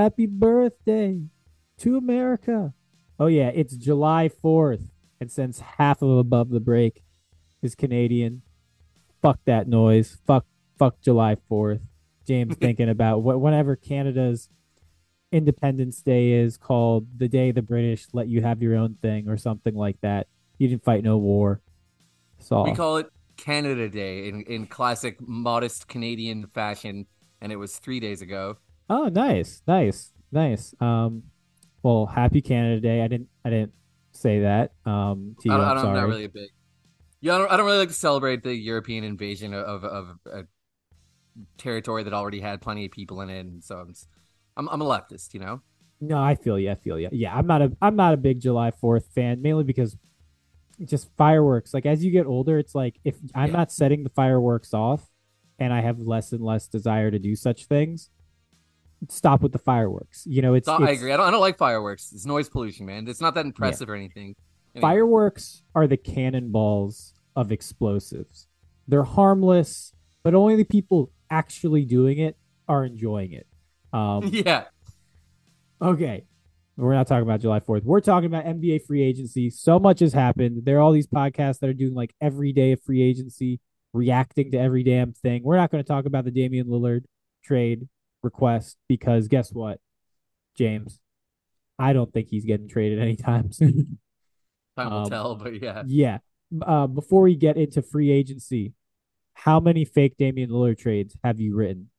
Happy birthday to America. Oh yeah, it's July 4th. And since half of above the break is Canadian, fuck that noise. Fuck fuck July 4th. James thinking about what whenever Canada's Independence Day is called the day the British let you have your own thing or something like that. You didn't fight no war. So We call it Canada Day in, in classic modest Canadian fashion, and it was three days ago. Oh, nice, nice, nice. Um, well, happy Canada Day. I didn't, I didn't say that. Um, to you, I don't, I'm I don't, I'm sorry. not really a big. Yeah, I don't, I don't really like to celebrate the European invasion of of a territory that already had plenty of people in it, and so I'm, I'm, I'm a leftist, you know. No, I feel you. I feel you. Yeah, I'm not a, I'm not a big July Fourth fan, mainly because just fireworks. Like as you get older, it's like if I'm Yeah. not setting the fireworks off, and I have less and less desire to do such things, stop with the fireworks. You know, it's, So I agree. I don't, I don't like fireworks. It's noise pollution, man. It's not that impressive or anything. Anyway. Fireworks are the cannonballs of explosives. They're harmless, but only the people actually doing it are enjoying it. Um, yeah, okay. We're not talking about July 4th. We're talking about NBA free agency. So much has happened. There are all these podcasts that are doing like every day of free agency, reacting to every damn thing. We're not going to talk about the Damian Lillard trade request because guess what, James? I don't think he's getting traded anytime soon. time will Um, tell. But yeah, Yeah. Uh, before we get into free agency, how many fake Damian Lillard trades have you written?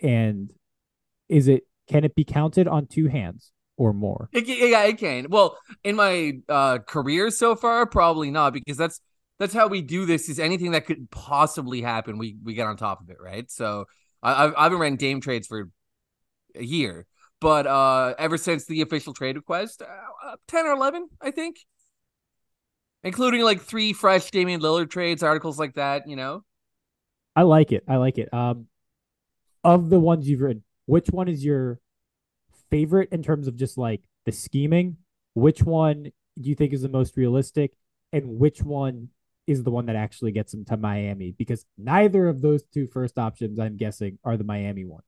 And is it can it be counted on two hands or more? It, yeah, it can. Well, in my uh, career so far, probably not because that's that's how we do this. Is anything that could possibly happen, we we get on top of it, right? So I, I've I've been writing Dame trades for a year, but uh, ever since the official trade request, uh, uh, ten or eleven, I think, including like three fresh Damian Lillard trades, articles like that. You know, I like it. I like it. Um, of the ones you've written, which one is your favorite in terms of just like the scheming? Which one do you think is the most realistic? And which one is the one that actually gets him to Miami? Because neither of those two first options, I'm guessing, are the Miami one.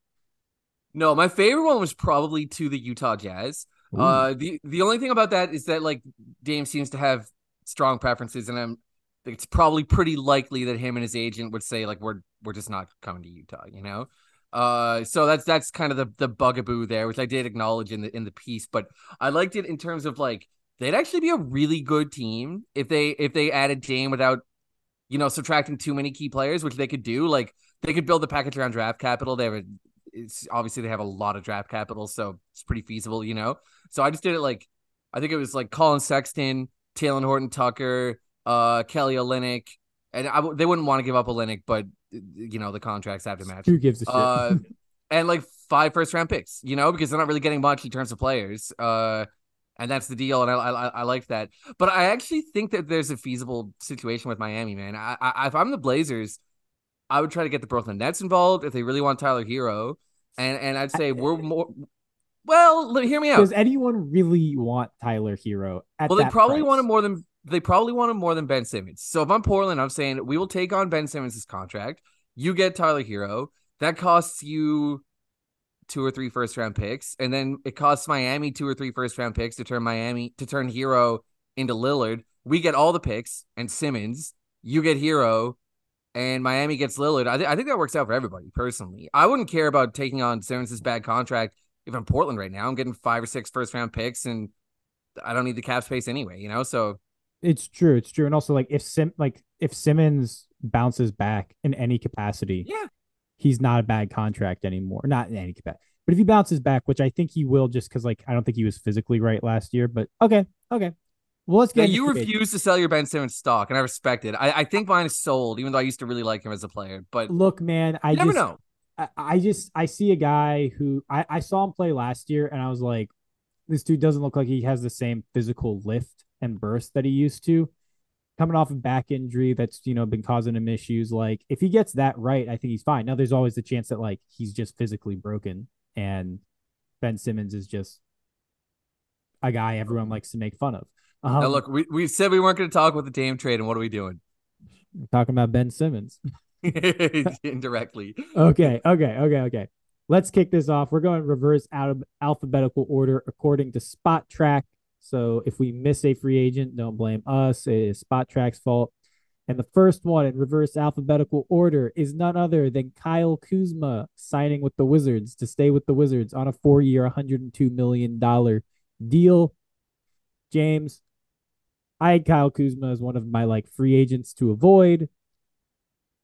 no, my favorite one was probably to the Utah Jazz. Ooh. Uh, the the only thing about that is that like Dame seems to have strong preferences, and I'm it's probably pretty likely that him and his agent would say like we're we're just not coming to Utah, you know. Uh, so that's that's kind of the the bugaboo there, which I did acknowledge in the in the piece, but I liked it in terms of like they'd actually be a really good team if they if they added Dame without you know subtracting too many key players, which they could do. Like they could build the package around draft capital. They have a it's obviously they have a lot of draft capital, so it's pretty feasible, you know. So I just did it like I think it was like Collin Sexton, Talen Horton Tucker, uh, Kelly Olynyk, and I they wouldn't want to give up Olynyk, but you know the contracts have to match. Who gives a shit? Uh, and like five first round picks, you know, because they're not really getting much in terms of players. Uh, and that's the deal, and I I, I like that. But I actually think that there's a feasible situation with Miami, man. I, I if I'm the Blazers, I would try to get the Brooklyn Nets involved if they really want Tyler Herro, and and I'd say we're more. Well, let, hear me out. Does anyone really want Tyler Herro? At Well, they probably price? want him more than they probably want him more than Ben Simmons. So if I'm Portland, I'm saying we will take on Ben Simmons' contract. You get Tyler Herro. That costs you two or three first round picks, and then it costs Miami two or three first round picks to turn Miami to turn Herro into Lillard. We get all the picks and Simmons. You get Herro, and Miami gets Lillard. I, th- I think that works out for everybody. Personally, I wouldn't care about taking on Simmons' bad contract if I'm Portland right now. I'm getting five or six first round picks and I don't need the cap space anyway, you know? So It's true. It's true. And also, like if Sim, like if Simmons bounces back in any capacity, yeah, he's not a bad contract anymore. Not in any capacity, but if he bounces back, which I think he will, just because like I don't think he was physically right last year. But okay, okay. Well, let's yeah get. you refuse to sell your Ben Simmons stock, and I respect it. I, I think mine is sold, even though I used to really like him as a player. But Look, man, I never just, know. I, I just, I see a guy who I, I saw him play last year, and I was like, this dude doesn't look like he has the same physical lift and burst that he used to. Coming off a back injury that's you know been causing him issues. Like if he gets that right, I think he's fine. Now there's always the chance that like he's just physically broken, and Ben Simmons is just a guy everyone likes to make fun of. Um, now look, we, we said we weren't going to talk about the Dame trade, and what are we doing? talking about Ben Simmons. indirectly. Okay, okay, okay, okay. Let's kick this off. We're going reverse out of alphabetical order according to Spotrac. So if we miss a free agent, don't blame us. It is Spotrac's fault. And the first one in reverse alphabetical order is none other than Kyle Kuzma signing with the Wizards to stay with the Wizards on a four year, $102 million deal. James, I had Kyle Kuzma as one of my like free agents to avoid.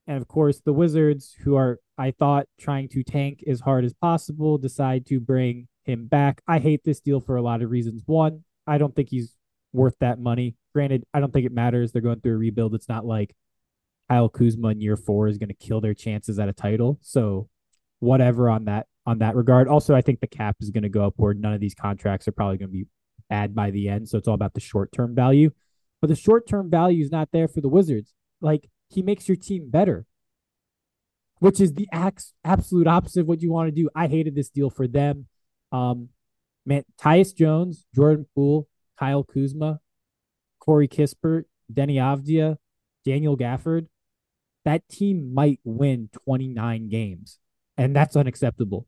And of course, the Wizards, who are, I thought, trying to tank as hard as possible, decide to bring him back. I hate this deal for a lot of reasons. One, I don't think he's worth that money. Granted, I don't think it matters. They're going through a rebuild. It's not like Kyle Kuzma in year four is going to kill their chances at a title. So whatever on that on that regard. Also, I think the cap is going to go upward. None of these contracts are probably going to be bad by the end. So it's all about the short term value. But the short term value is not there for the Wizards. Like he makes your team better, which is the ax- absolute opposite of what you want to do. I hated this deal for them. Um, man, Tyus Jones, Jordan Poole, Kyle Kuzma, Corey Kispert, Deni Avdija, Daniel Gafford. That team might win 29 games, and that's unacceptable.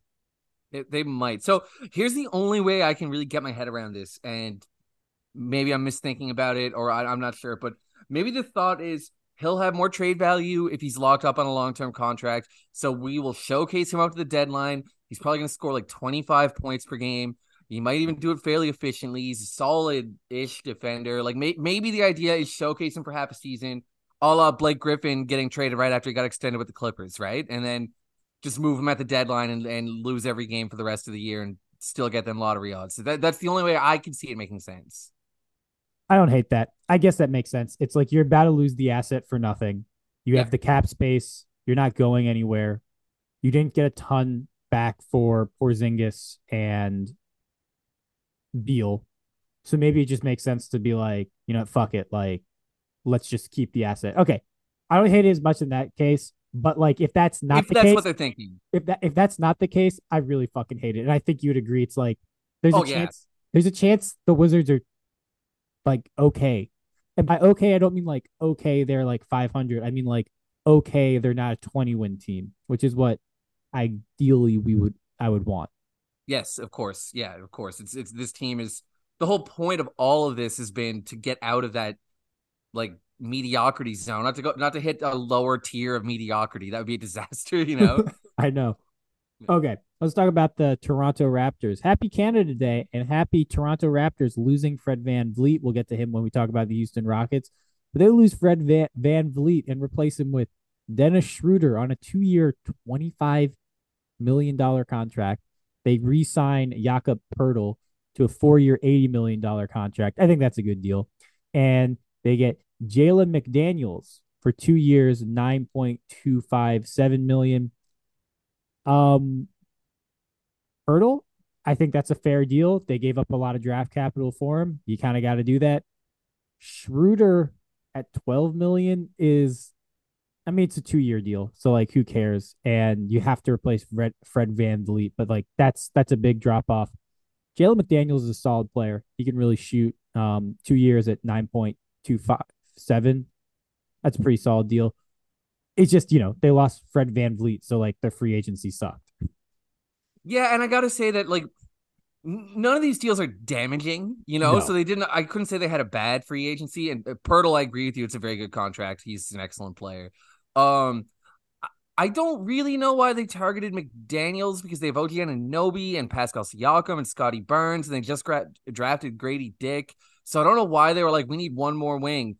They might. So here's the only way I can really get my head around this, and maybe I'm misthinking about it, or I, I'm not sure, but maybe the thought is he'll have more trade value if he's locked up on a long term contract. So we will showcase him up to the deadline. He's probably going to score like 25 points per game. He might even do it fairly efficiently. He's a solid ish defender. Like may- maybe the idea is showcase him for half a season, a la Blake Griffin getting traded right after he got extended with the Clippers, right? And then just move him at the deadline and, and lose every game for the rest of the year and still get them lottery odds. So that, that's the only way I can see it making sense. I don't hate that. I guess that makes sense. It's like you're about to lose the asset for nothing. You yeah. have the cap space. You're not going anywhere. You didn't get a ton back for Porzingis and Beal. So maybe it just makes sense to be like, you know, fuck it. Like, let's just keep the asset. Okay. I don't hate it as much in that case. But like, if that's not if the that's case, what they're thinking, if that if that's not the case, I really fucking hate it. And I think you'd agree. It's like there's oh, a chance. Yeah. There's a chance the Wizards are like okay, and by okay, I don't mean like okay they're like 500. I mean like okay they're not a 20 win team, which is what ideally we would I would want. Yes, of course. Yeah, of course. It's it's this team is the whole point of all of this has been to get out of that like mediocrity zone, not to go, not to hit a lower tier of mediocrity. That would be a disaster, you know. I know. Okay, let's talk about the Toronto Raptors. Happy Canada Day and happy Toronto Raptors losing Fred VanVleet. We'll get to him when we talk about the Houston Rockets. But they lose Fred Van, VanVleet and replace him with Dennis Schroeder on a two year, $25 million contract. They re sign Jakob Poeltl to a four year, $80 million contract. I think that's a good deal. And they get Jalen McDaniels for two years, nine point two five seven million. Um, Poeltl, I think that's a fair deal. They gave up a lot of draft capital for him. You kind of got to do that. Schroeder at 12 million is I mean it's a 2-year deal. So like who cares? And you have to replace Fred, Fred VanVleet, but like that's that's a big drop off. Jalen McDaniels is a solid player. He can really shoot. Um, 2 years at 9.25 seven. That's a pretty solid deal. It's just, you know, they lost Fred VanVleet. So, like, their free agency sucked. Yeah. And I got to say that, like, none of these deals are damaging, you know. No. So they didn't. I couldn't say they had a bad free agency. And uh, Poeltl, I agree with you. It's a very good contract. He's an excellent player. Um, I don't really know why they targeted McDaniels because they have OG Anunoby and Pascal Siakam and Scottie Barnes, and they just gra- drafted Gradey Dick. So I don't know why they were like, we need one more wing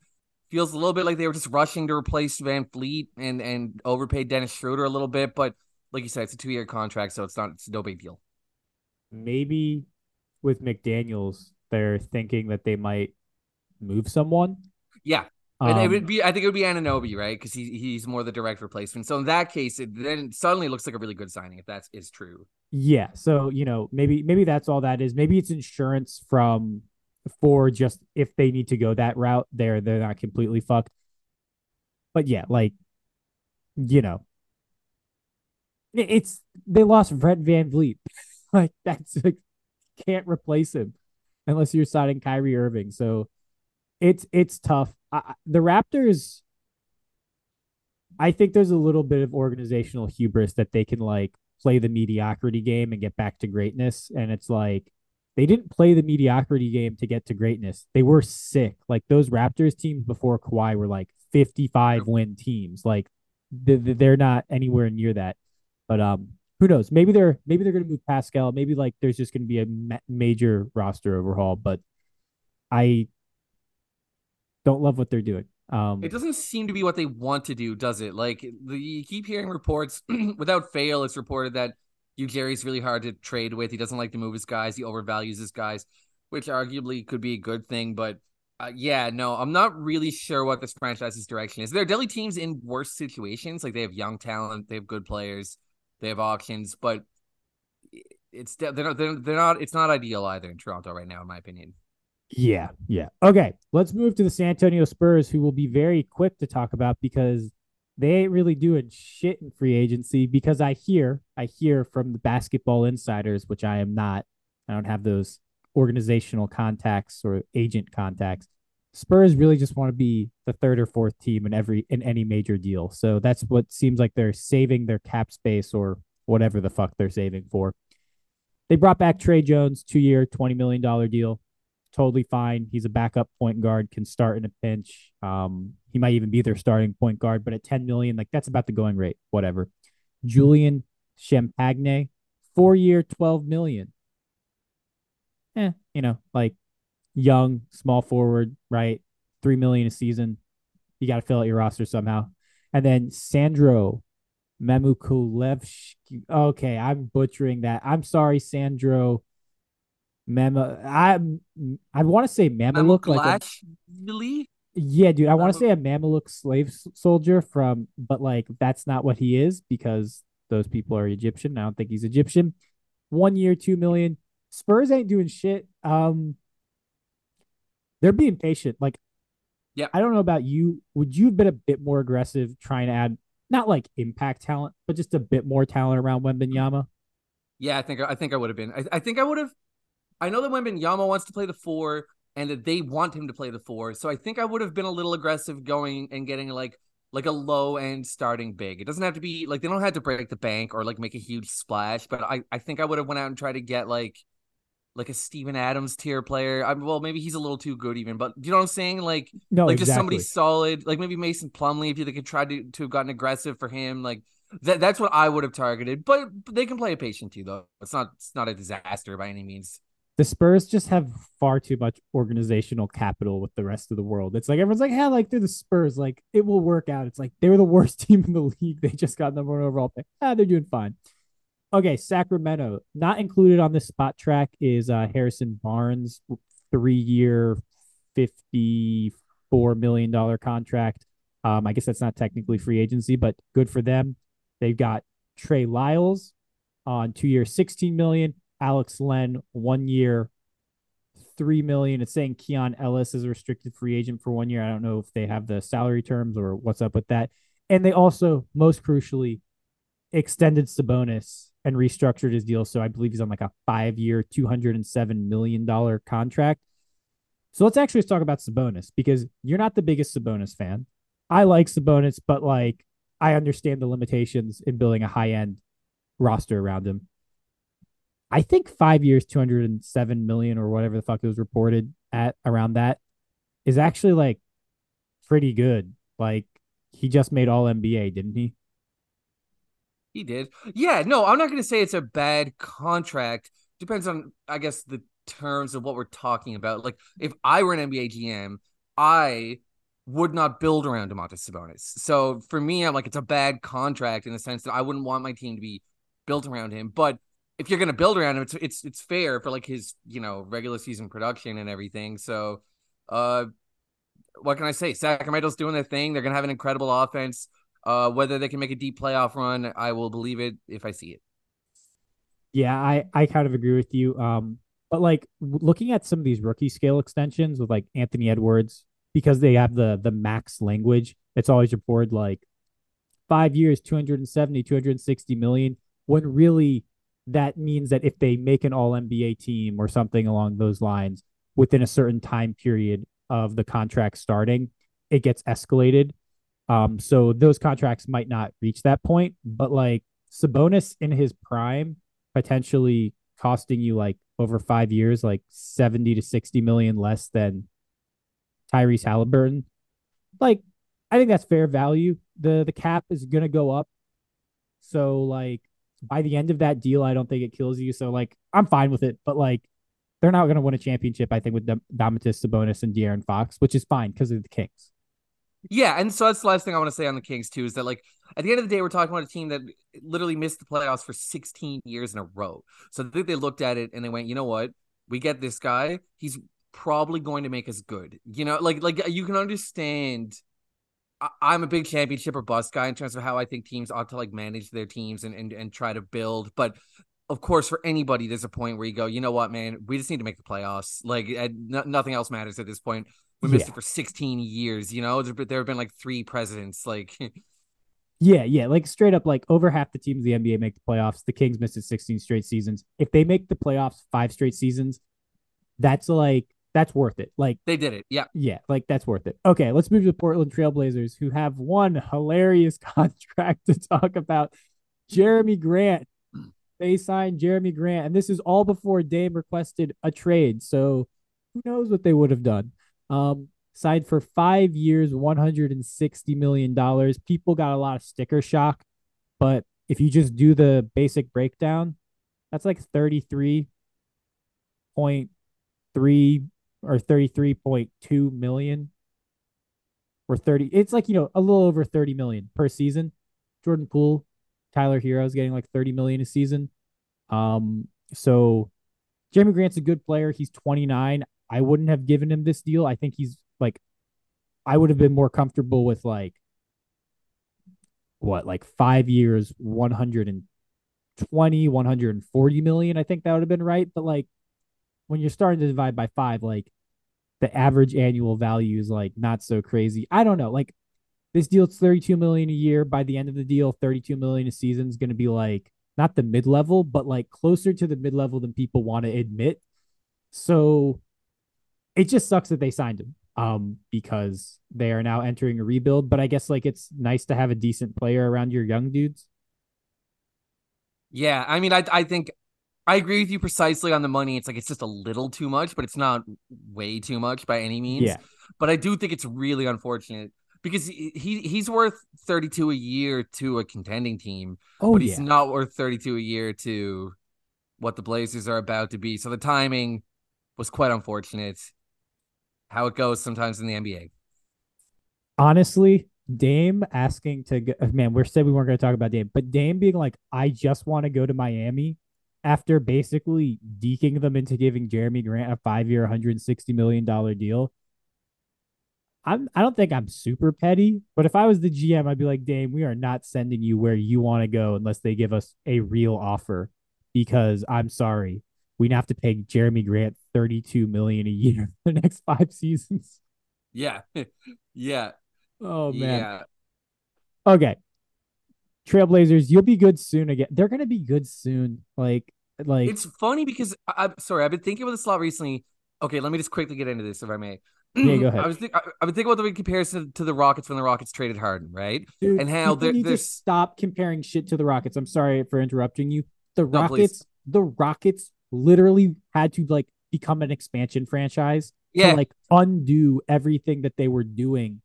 feels a little bit like they were just rushing to replace VanVleet and and overpaid Dennis Schroeder a little bit. But like you said, it's a two year contract, so it's not it's no big deal. Maybe with McDaniels, they're thinking that they might move someone. Yeah. Um, it would be, I think it would be Anunoby, right? Because he, he's more the direct replacement. So in that case, it then suddenly looks like a really good signing if that is true. Yeah. So you know, maybe maybe that's all that is. Maybe it's insurance from for just if they need to go that route, they're they're not completely fucked. But yeah, like you know, it's they lost Brett VanVleet. like that's like can't replace him unless you're signing Kyrie Irving. So it's it's tough. I, the Raptors I think there's a little bit of organizational hubris that they can like play the mediocrity game and get back to greatness. And it's like they didn't play the mediocrity game to get to greatness. They were sick. Like those Raptors teams before Kawhi were like 55 win teams. Like they're not anywhere near that. But um, who knows? Maybe they're maybe they're going to move Pascal. Maybe like there's just going to be a ma- major roster overhaul. But I don't love what they're doing. Um, it doesn't seem to be what they want to do, does it? Like the, you keep hearing reports without fail. It's reported that Ujiri's really hard to trade with. He doesn't like to move his guys. He overvalues his guys, which arguably could be a good thing. But uh, yeah, no, I'm not really sure what this franchise's direction is. There are definitely teams in worse situations. Like they have young talent, they have good players, they have auctions, but it's they're not, they're, they're not. It's not ideal either in Toronto right now, in my opinion. Yeah, yeah. Okay, let's move to the San Antonio Spurs, who will be very quick to talk about because they ain't really doing shit in free agency. Because I hear, I hear from the basketball insiders, which I am not. I don't have those organizational contacts or agent contacts. Spurs really just want to be the third or fourth team in every in any major deal. So that's what seems like they're saving their cap space or whatever the fuck they're saving for. They brought back Tre Jones, two year, $20 million deal totally fine. He's a backup point guard, can start in a pinch. Um, he might even be their starting point guard, but at 10 million, like that's about the going rate, whatever. Julian Champagnie, four year, 12 million. Eh, you know, like young, small forward, right? Three million a season. You got to fill out your roster somehow. And then Sandro Memukulevsky. Okay, I'm butchering that. I'm sorry, Sandro Mema, I I want to say Mameluke, like a, yeah, dude. I want to say a Mameluke slave soldier from, but like that's not what he is because those people are Egyptian. I don't think he's Egyptian. One year, two million. Spurs ain't doing shit. Um, they're being patient. Like, yeah, I don't know about you. Would you have been a bit more aggressive trying to add not like impact talent, but just a bit more talent around Wembanyama? Yeah, I think I think I would have been. I, I think I would have I know that Wembanyama wants to play the four and that they want him to play the four. So I think I would have been a little aggressive going and getting like like a low end starting big. It doesn't have to be like they don't have to break the bank or like make a huge splash, but I, I think I would have went out and tried to get like like a Steven Adams tier player. I, well, maybe he's a little too good even, but you know what I'm saying? Like no, like exactly. just somebody solid, like maybe Mason Plumlee if you could try to to have gotten aggressive for him, like that that's what I would have targeted. But they can play a patient too though. It's not it's not a disaster by any means the Spurs just have far too much organizational capital with the rest of the world. It's like everyone's like, yeah, like they're the Spurs, like it will work out. It's like they were the worst team in the league. They just got number one overall pick. Ah, they're doing fine. Okay, Sacramento. Not included on this Spotrac is uh, Harrison Barnes, three year, fifty-four million dollar contract. Um, I guess that's not technically free agency, but good for them. They've got Trey Lyles on two year, sixteen million. Alex Len, one year, three million. It's saying Keon Ellis is a restricted free agent for one year. I don't know if they have the salary terms or what's up with that. And they also, most crucially, extended Sabonis and restructured his deal. So I believe he's on like a five year, $207 million contract. So let's actually talk about Sabonis because you're not the biggest Sabonis fan. I like Sabonis, but like I understand the limitations in building a high end roster around him. I think five years, 207 million or whatever the fuck it was reported at around that is actually like pretty good. Like he just made all NBA, didn't he? He did. Yeah, no, I'm not going to say it's a bad contract. Depends on, I guess, the terms of what we're talking about. Like, if I were an NBA GM, I would not build around Domantas Sabonis. So for me, I'm like, it's a bad contract in the sense that I wouldn't want my team to be built around him. But if you're going to build around him, it's it's it's fair for like his you know regular season production and everything. So, uh, what can I say? Sacramento's doing their thing. They're going to have an incredible offense. Uh, whether they can make a deep playoff run, I will believe it if I see it. Yeah, I I kind of agree with you. Um, but like looking at some of these rookie scale extensions with like Anthony Edwards, because they have the the max language, it's always reported like five years, 270, 260 million, when really that means that if they make an all NBA team or something along those lines within a certain time period of the contract starting, it gets escalated. Um, so those contracts might not reach that point, but like Sabonis in his prime, potentially costing you like over five years, like 70 to 60 million less than Tyrese Halliburton. Like, I think that's fair value. The the cap is gonna go up. So like by the end of that deal, I don't think it kills you. So like I'm fine with it, but like they're not gonna win a championship, I think, with Domantas Sabonis and De'Aaron Fox, which is fine because of the Kings. Yeah, and so that's the last thing I want to say on the Kings too is that like at the end of the day, we're talking about a team that literally missed the playoffs for 16 years in a row. So I think they looked at it and they went, you know what, we get this guy. He's probably going to make us good. You know, like like you can understand. I, am a big championship or bust guy in terms of how I think teams ought to like manage their teams and and, and try to build, but of course, for anybody, there's a point where you go, you know what, man, we just need to make the playoffs. Like, nothing else matters at this point. We missed yeah. it for 16 years. You know, there, there have been like three presidents. Like, yeah, yeah, like straight up, like over half the teams in the NBA make the playoffs. The Kings missed it 16 straight seasons. If they make the playoffs five straight seasons, that's like that's worth it. Like they did it. Yeah. Yeah, like that's worth it. Okay, let's move to the Portland Trailblazers, who have one hilarious contract to talk about. Jerami Grant. They signed Jerami Grant, and this is all before Dame requested a trade. So who knows what they would have done. Um, signed for five years, $160 million. People got a lot of sticker shock, but if you just do the basic breakdown, that's like 33.3 or 33.2 million or 30. It's like, you know, a little over 30 million per season. Jordan Poole, Tyler Herro is getting like 30 million a season. Um, so Jerami Grant's a good player. He's 29. I wouldn't have given him this deal. I think he's like, I would have been more comfortable with like, what, like five years, 120, 140 million. I think that would have been right. But like, when you're starting to divide by five, like the average annual value is like not so crazy. I don't know. Like this deal, it's 32 million a year. By the end of the deal, 32 million a season is going to be like not the mid level, but like closer to the mid level than people want to admit. So it just sucks that they signed him um, because they are now entering a rebuild. But I guess like it's nice to have a decent player around your young dudes. Yeah, I mean, I I think I agree with you precisely on the money. It's like it's just a little too much, but it's not way too much by any means. Yeah. But I do think it's really unfortunate because he, he he's worth 32 a year to a contending team, oh, but he's yeah. not worth 32 a year to what the Blazers are about to be. So the timing was quite unfortunate. How it goes sometimes in the NBA. Honestly, Dame asking to go, man, we said we weren't going to talk about Dame, but Dame being like, I just want to go to Miami after basically deking them into giving Jerami Grant a five year, $160 million deal. I'm, I don't think I'm super petty, but if I was the GM, I'd be like, Dame, we are not sending you where you want to go unless they give us a real offer. Because I'm sorry, we have to pay Jerami Grant 32 million a year for the next five seasons. Yeah. yeah. Oh man. Yeah. Okay. Trailblazers, you'll be good soon again. They're gonna be good soon. Like, like it's funny because I, am sorry, I've been thinking about this a lot recently. Okay, let me just quickly get into this if I may. Yeah, go ahead. I was think, I, I've been thinking about the comparison to the Rockets when the Rockets traded Harden, right? Dude, and how they need to stop comparing shit to the Rockets. I'm sorry for interrupting you. The no, Rockets, please. the Rockets literally had to like become an expansion franchise yeah. to like undo everything that they were doing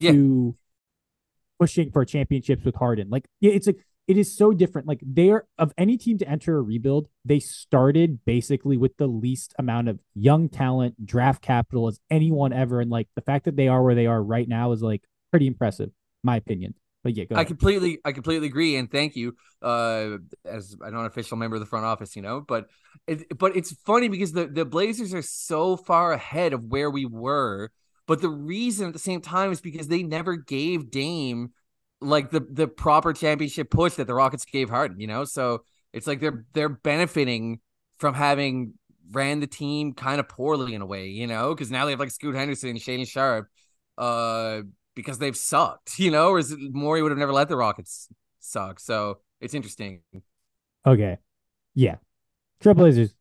yeah. to pushing for championships with Harden. Like yeah, it's like it is so different. Like they're of any team to enter a rebuild, they started basically with the least amount of young talent, draft capital as anyone ever. And like the fact that they are where they are right now is like pretty impressive, my opinion. But yeah, I completely, I completely agree, and thank you, uh, as an unofficial member of the front office, you know. But, it, but it's funny because the the Blazers are so far ahead of where we were but the reason at the same time is because they never gave Dame like the the proper championship push that the Rockets gave Harden, you know? So it's like they're they're benefiting from having ran the team kind of poorly in a way, you know, because now they have like Scoot Henderson and Shaedon Sharpe, uh, because they've sucked, you know, or is Morey would have never let the Rockets suck. So it's interesting. Okay. Yeah. Trailblazers,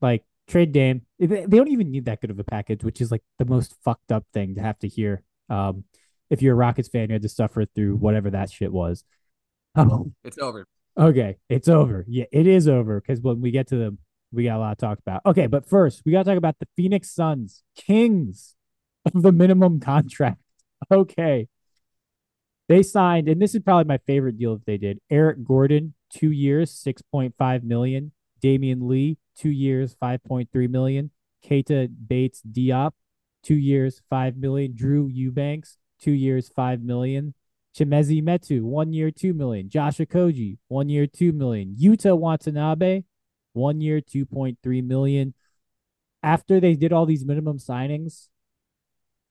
like trade Dame. They don't even need that good of a package, which is like the most fucked up thing to have to hear. Um, if you're a Rockets fan, you had to suffer through whatever that shit was. Oh, It's over. okay, it's over. Yeah, it is over because when we get to them, we got a lot to talk about. Okay, but first we got to talk about the Phoenix Suns, kings of the minimum contract. Okay, they signed, and this is probably my favorite deal that they did. Eric Gordon, two years, six point five million. Damion Lee, two years, five point three million. Keita Bates Diop, two years, five million. Drew Eubanks, two years, five million. Chimezie Metu, one year, two million. Josh Okogie, one year, two million. Yuta Watanabe, one year, two point three million. After they did all these minimum signings,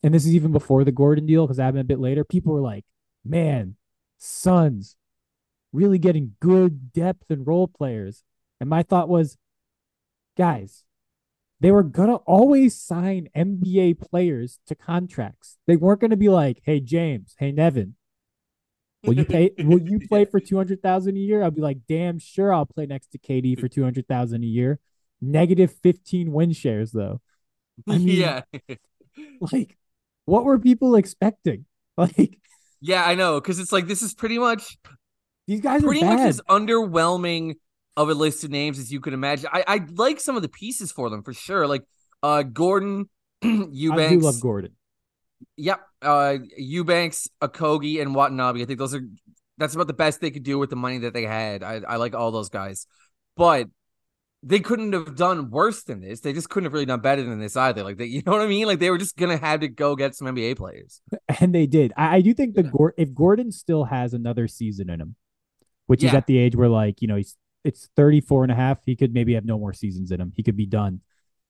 and this is even before the Gordon deal because I happened a bit later. People were like, "Man, Suns really getting good depth and role players." And my thought was, guys, they were gonna always sign NBA players to contracts. They weren't gonna be like, "Hey James, hey Nevin, will you pay? will you play for two hundred thousand a year?" I'll be like, "Damn sure, I'll play next to KD for two hundred thousand a year." Negative fifteen win shares though. I mean, yeah. Like, what were people expecting? Like, Yeah, I know. Cause it's like this is pretty much these guys are pretty much as underwhelming of a list of names as you could imagine. I, I like some of the pieces for them for sure. Like uh Gordon, Eubanks. I do love Gordon. Yep. Uh Eubanks, Okogie, and Watanabe. I think those are that's about the best they could do with the money that they had. I, I like all those guys. But they couldn't have done worse than this. They just couldn't have really done better than this either. Like they, you know what I mean? Like they were just gonna have to go get some NBA players. And they did. I, I do think the Yeah. Gor- if Gordon still has another season in him, which is at the age where like, you know, he's it's 34 and a half, he could maybe have no more seasons in him. He could be done.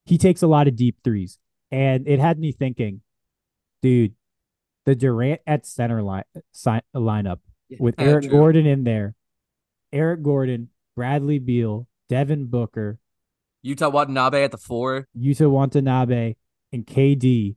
He takes a lot of deep threes. And it had me thinking, dude, the Durant at center line si- lineup with Eric true. Gordon in there, Eric Gordon, Bradley Beal, Devin Booker, Yuta Watanabe at the four. Yuta Watanabe, and KD.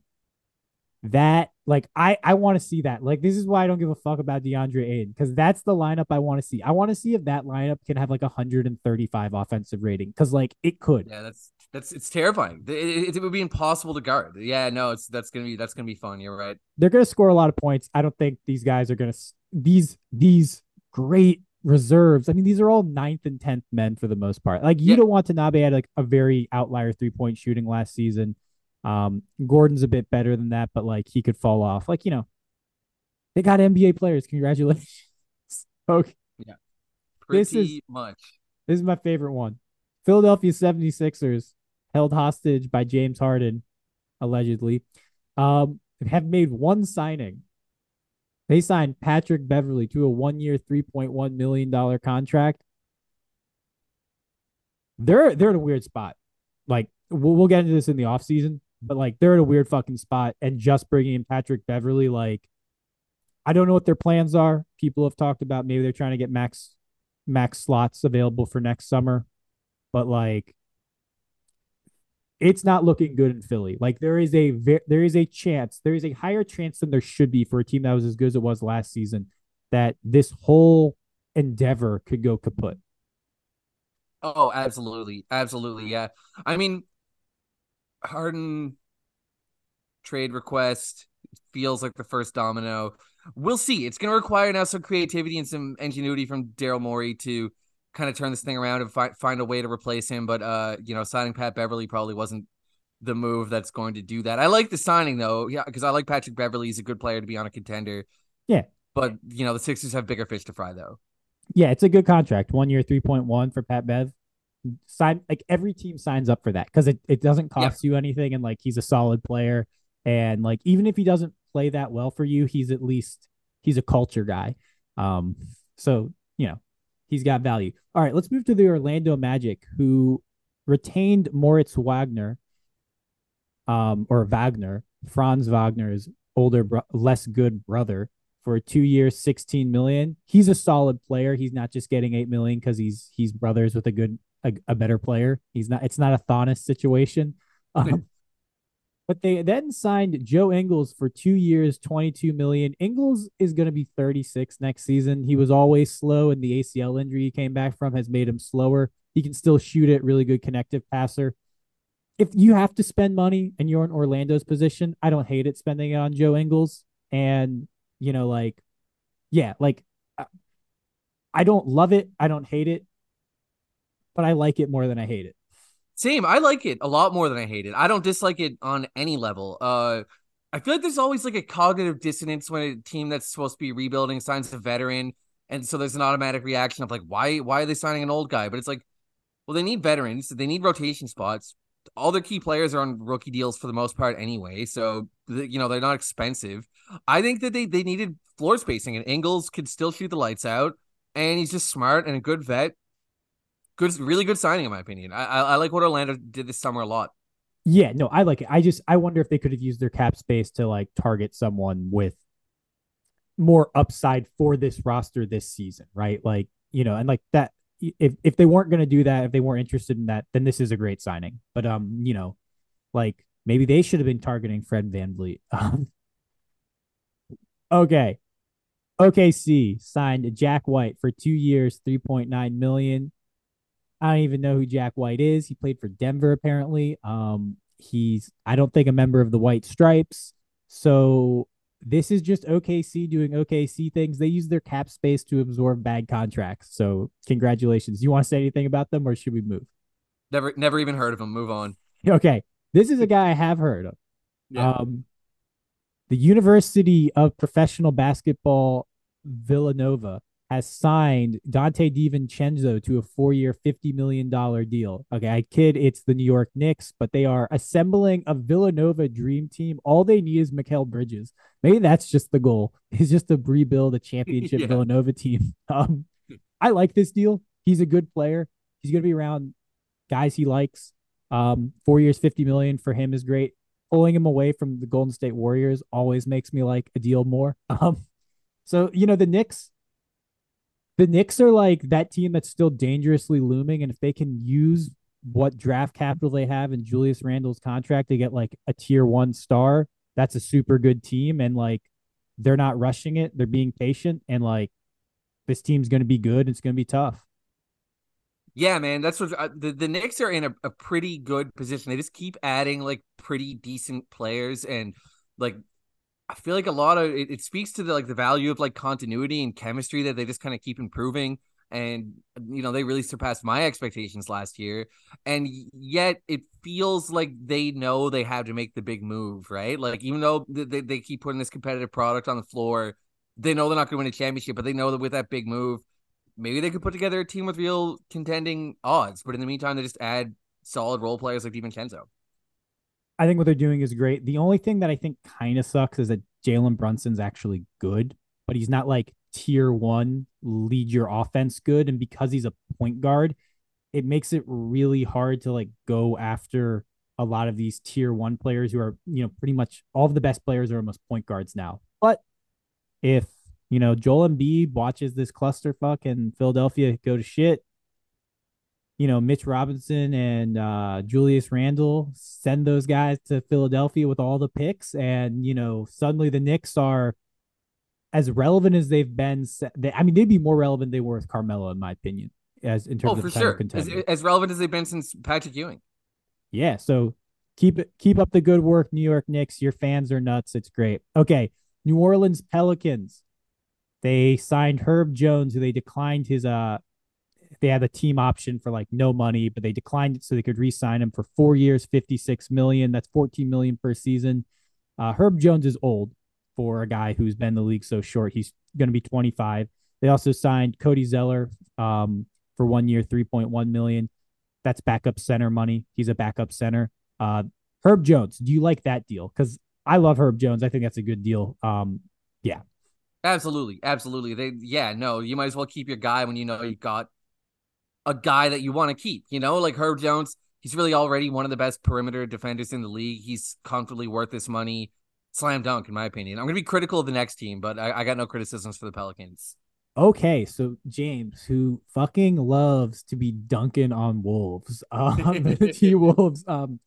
That like I I want to see that. Like this is why I don't give a fuck about DeAndre Ayton because that's the lineup I want to see. I want to see if that lineup can have like a 135 offensive rating because like it could. Yeah, that's that's it's terrifying. It, it, it would be impossible to guard. Yeah, no, it's that's gonna be that's gonna be fun. You're right. They're gonna score a lot of points. I don't think these guys are gonna these these great reserves. I mean, these are all ninth and tenth men for the most part. Like you Yeah. Yuta Watanabe had like a very outlier three point shooting last season. Um, Gordon's a bit better than that, but like he could fall off. Like you know, they got NBA players. Congratulations. okay, yeah This is- much. this is my favorite one. Philadelphia 76ers held hostage by James Harden, allegedly, um, have made one signing. They signed Patrick Beverley to a one year, $3.1 million contract. They're they're in a weird spot. Like we'll, we'll get into this in the offseason, but like they're in a weird fucking spot. And just bringing in Patrick Beverley, like I don't know what their plans are. People have talked about maybe they're trying to get max max slots available for next summer, but like it's not looking good in Philly. Like there is a there is a chance, there is a higher chance than there should be for a team that was as good as it was last season that this whole endeavor could go kaput. Oh, absolutely, absolutely. Yeah, I mean, Harden trade request feels like the first domino. We'll see. It's going to require now some creativity and some ingenuity from Daryl Morey to kind of turn this thing around and find find a way to replace him. But uh, you know, signing Pat Beverley probably wasn't the move that's going to do that. I like the signing though, yeah, because I like Patrick Beverley. He's a good player to be on a contender. Yeah. But you know, the Sixers have bigger fish to fry though. Yeah, it's a good contract. One year, 3.1 for Pat Bev. Sign like every team signs up for that because it, it doesn't Yeah. cost you anything and like he's a solid player. And like even if he doesn't play that well for you, he's at least he's a culture guy. Um, so you know, he's got value. All right, let's move to the Orlando Magic, who retained Moritz Wagner, um, or Wagner, Franz Wagner's older, bro- less good brother, for two years, sixteen million. He's a solid player. He's not just getting eight million because he's he's brothers with a good, a, a better player. He's not. It's not a Thanasis situation. Um, but they then signed Joe Ingles for two years, 22 million. Ingles is going to be 36 next season. He was always slow, and the ACL injury he came back from has made him slower. He can still shoot it, really good connective passer. If you have to spend money and you're in Orlando's position, I don't hate it spending it on Joe Ingles. And You know, like, yeah, like I don't love it. I don't hate it, but I like it more than I hate it. Same. I like it a lot more than I hate it. I don't dislike it on any level. Uh, I feel like there's always like a cognitive dissonance when a team that's supposed to be rebuilding signs a veteran, and so there's an automatic reaction of like, why, why are they signing an old guy? But it's like, well, they need veterans. They need rotation spots. All their key players are on rookie deals for the most part anyway, so you know they're not expensive. I think that they they needed floor spacing, and Ingles could still shoot the lights out, and he's just smart and a good vet good, really good signing in my opinion. I, I, I like what Orlando did this summer a lot. Yeah, no, I like it. I just I wonder if they could have used their cap space to like target someone with more upside for this roster this season, right? Like, you know, and like that if if they weren't going to do that, if they weren't interested in that, then this is a great signing. But um, you know, like maybe they should have been targeting Fred VanVleet. Um, okay. OKC signed Jack White for 2 years, 3.9 million. I don't even know who Jack White is. He played for Denver apparently. Um, he's I don't think a member of the White Stripes. So this is just OKC doing OKC things. They use their cap space to absorb bad contracts. So congratulations. You want to say anything about them, or should we move? Never, never even heard of him. Move on. Okay, this is a guy I have heard of. Yeah. Um, the University of Professional Basketball Villanova has signed Donte DiVincenzo to a four-year, $50 million deal. Okay, I kid, it's the New York Knicks, but they are assembling a Villanova dream team. All they need is Mikal Bridges. Maybe that's just the goal, is just to rebuild a championship yeah. Villanova team. Um, I like this deal. He's a good player. He's going to be around guys he likes. Um, four years, 50 million for him is great. Pulling him away from the Golden State Warriors always makes me like a deal more. Um, so, you know, the Knicks, the Knicks are like that team that's still dangerously looming. And if they can use what draft capital they have in Julius Randle's contract to get like a tier one star, that's a super good team. And like they're not rushing it, they're being patient. And like this team's going to be good. It's going to be tough. Yeah, man, that's what uh, the the Knicks are in a, a pretty good position. They just keep adding like pretty decent players, and like I feel like a lot of it, it speaks to the like the value of like continuity and chemistry that they just kind of keep improving. And you know, they really surpassed my expectations last year. And yet it feels like they know they have to make the big move, right? Like even though they, they keep putting this competitive product on the floor, they know they're not going to win a championship, but they know that with that big move, maybe they could put together a team with real contending odds. But in the meantime, they just add solid role players like DiVincenzo. I think what they're doing is great. The only thing that I think kind of sucks is that Jalen Brunson's actually good, but he's not like tier one lead your offense good. And because he's a point guard, it makes it really hard to like go after a lot of these tier one players who are, you know, pretty much all of the best players are almost point guards now. But if, you know, Joel Embiid watches this clusterfuck and Philadelphia go to shit, you know, Mitch Robinson and uh, Julius Randle send those guys to Philadelphia with all the picks, and you know, suddenly the Knicks are as relevant as they've been. They, I mean, they'd be more relevant they were with Carmelo, in my opinion, as in terms oh, of for sure, as, as, relevant as they've been since Patrick Ewing. Yeah, so keep it, keep up the good work, New York Knicks. Your fans are nuts. It's great. Okay, New Orleans Pelicans. They signed Herb Jones, who they declined his uh they had a team option for like no money, but they declined it so they could re-sign him for four years, 56 million. That's 14 million per season. Uh, Herb Jones is old for a guy who's been the league so short. He's going to be 25. They also signed Cody Zeller um, for one year, 3.1 million. That's backup center money. He's a backup center. Uh, Herb Jones, do you like that deal? Because I love Herb Jones. I think that's a good deal. Um, yeah. Absolutely, absolutely. They, yeah, no, you might as well keep your guy when you know you got a guy that you want to keep. You know, like Herb Jones, he's really already one of the best perimeter defenders in the league. He's comfortably worth this money. Slam dunk, in my opinion. I'm going to be critical of the next team, but I, I got no criticisms for the Pelicans. Okay, so James, who fucking loves to be dunking on wolves, um, the T Wolves, um,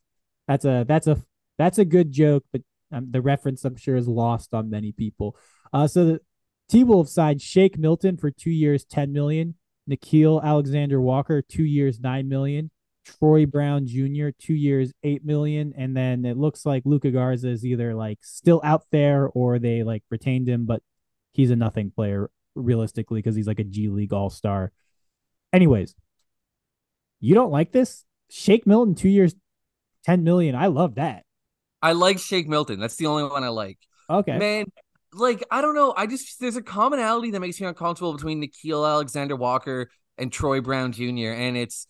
that's a that's a that's a good joke, but um, the reference I'm sure is lost on many people. Uh, so the T Wolves side Shake Milton for two years, ten million. Nickeil Alexander Walker, two years, nine million. Troy Brown Jr., two years, eight million. And then it looks like Luka Garza is either like still out there or they like retained him, but he's a nothing player realistically because he's like a G League All Star. Anyways, you don't like this? Shake Milton, two years, ten million. I love that. I like Shake Milton. That's the only one I like. Okay, man. Like I don't know. I just there's a commonality that makes me uncomfortable between Nickeil Alexander Walker and Troy Brown Jr. and it's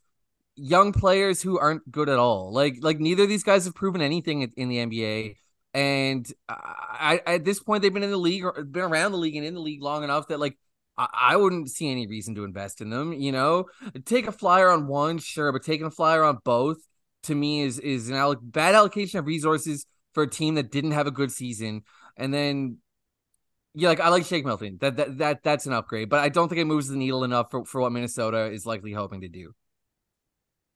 young players who aren't good at all. Like like neither of these guys have proven anything in the NBA. And I, at this point, they've been in the league or been around the league and in the league long enough that like I, I wouldn't see any reason to invest in them. You know, take a flyer on one, sure, but taking a flyer on both to me is is an alloc- bad allocation of resources for a team that didn't have a good season. And then yeah, like I like Shake Milton. That that that that's an upgrade, but I don't think it moves the needle enough for, for what Minnesota is likely hoping to do.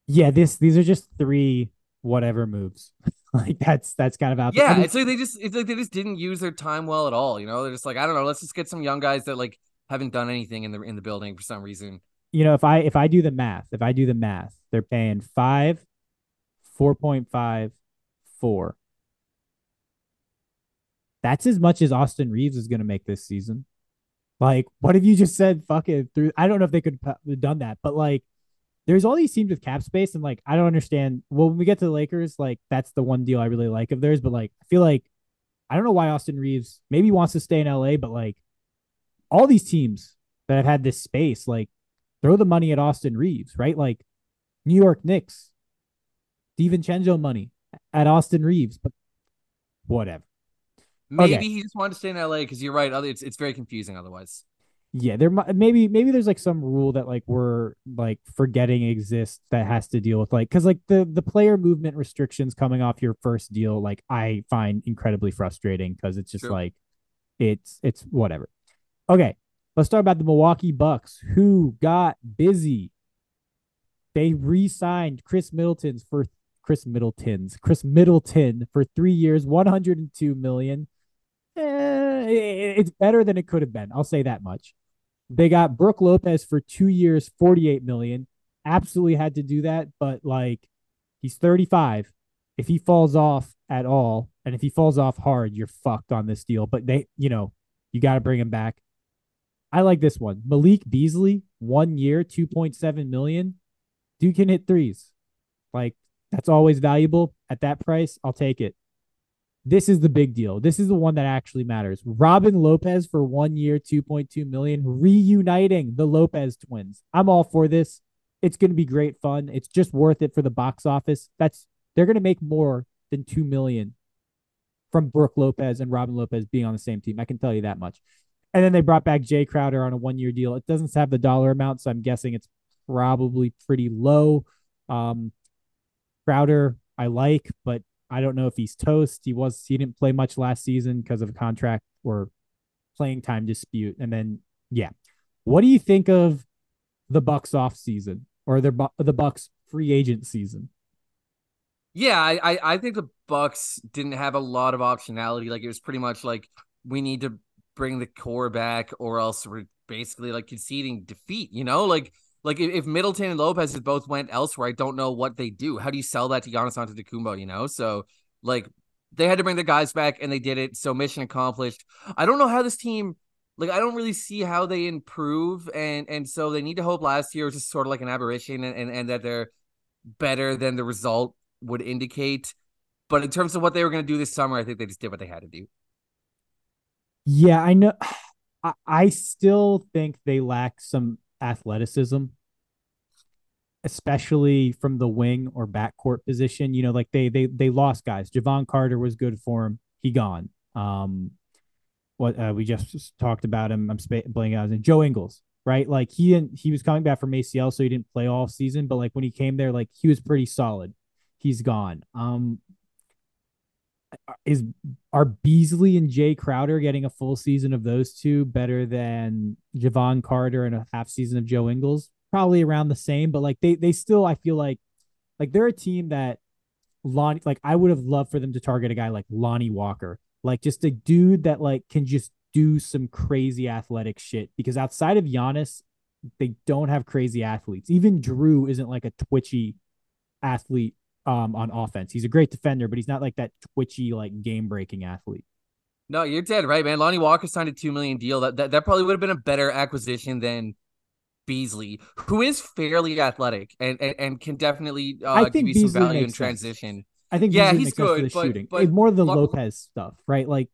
Yeah, this these are just three whatever moves. like that's that's kind of out. Yeah, it's like they just it's like they just didn't use their time well at all. You know, they're just like I don't know. Let's just get some young guys that like haven't done anything in the in the building for some reason. You know, if I if I do the math, if I do the math, they're paying five, four point five, four. That's as much as Austin Reaves is going to make this season. Like, what if you just said fuck it through? I don't know if they could have done that, but like there's all these teams with cap space, and like I don't understand. Well, when we get to the Lakers, like that's the one deal I really like of theirs. But like I feel like I don't know why Austin Reaves maybe wants to stay in LA, but like all these teams that have had this space, like throw the money at Austin Reaves, right? Like New York Knicks, DiVincenzo money at Austin Reaves, but whatever. Maybe okay. he just wanted to stay in LA because you're right. It's it's very confusing otherwise yeah there maybe maybe there's like some rule that like we're like forgetting exists that has to deal with like because like the the player movement restrictions coming off your first deal like i find incredibly frustrating because it's just like it's it's whatever okay let's talk about the milwaukee bucks who got busy they re-signed Khris middleton's for Khris middleton's Khris middleton for three years 102 million it's better than it could have been i'll say that much they got Brook Lopez for two years, 48 million. Absolutely had to do that, but like he's 35. If he falls off at all, and if he falls off hard, you're fucked on this deal. But they, you know, you got to bring him back. I like this one. Malik Beasley, one year, 2.7 million. Dude can hit threes. Like, that's always valuable at that price. I'll take it. This is the big deal. This is the one that actually matters. Robin Lopez for one year, 2.2 million, reuniting the Lopez twins. I'm all for this. It's going to be great fun. It's just worth it for the box office. That's they're going to make more than 2 million from Brook Lopez and Robin Lopez being on the same team. I can tell you that much. And then they brought back Jae Crowder on a one year deal. It doesn't have the dollar amount, so I'm guessing it's probably pretty low. Um, Crowder, I like, but I don't know if he's toast. He was he didn't play much last season because of a contract or playing time dispute. And then yeah, what do you think of the Bucks off season or their the Bucks free agent season? Yeah, I I think the Bucks didn't have a lot of optionality. Like it was pretty much like we need to bring the core back or else we're basically like conceding defeat. You know, like like if, Middleton and Lopez both went elsewhere, I don't know what they do. How do you sell that to Giannis Antetokounmpo? You know, so like they had to bring the guys back and they did it. So mission accomplished. I don't know how this team. Like I don't really see how they improve, and and so they need to hope last year was just sort of like an aberration, and, and, and that they're better than the result would indicate. But in terms of what they were going to do this summer, I think they just did what they had to do. Yeah, I know. I, I still think they lack some athleticism, especially from the wing or backcourt position. You know, like they they they lost guys. Jevon Carter was good for him. He gone. Um, what uh, we just talked about him. I'm sp- blanking out. And Joe Ingles, right? Like he didn't. He was coming back from ACL, so he didn't play all season. But like when he came there, like he was pretty solid. He's gone. Um, is are Beasley and Jae Crowder getting a full season of those two better than Jevon Carter and a half season of Joe Ingles? Probably around the same, but like they they still I feel like like they're a team that Lonnie like I would have loved for them to target a guy like Lonnie Walker, like just a dude that like can just do some crazy athletic shit because outside of Giannis, they don't have crazy athletes. Even Jrue isn't like a twitchy athlete um, on offense. He's a great defender, but he's not like that twitchy, like game breaking athlete. No, you're dead right, man. Lonnie Walker signed a two million deal. That that, that probably would have been a better acquisition than Beasley, who is fairly athletic and and, and can definitely uh, give you Beasley some value in transition. Sense. I think yeah, Beasley he's good. But, shooting. but more the Lo- Lopez stuff, right? Like,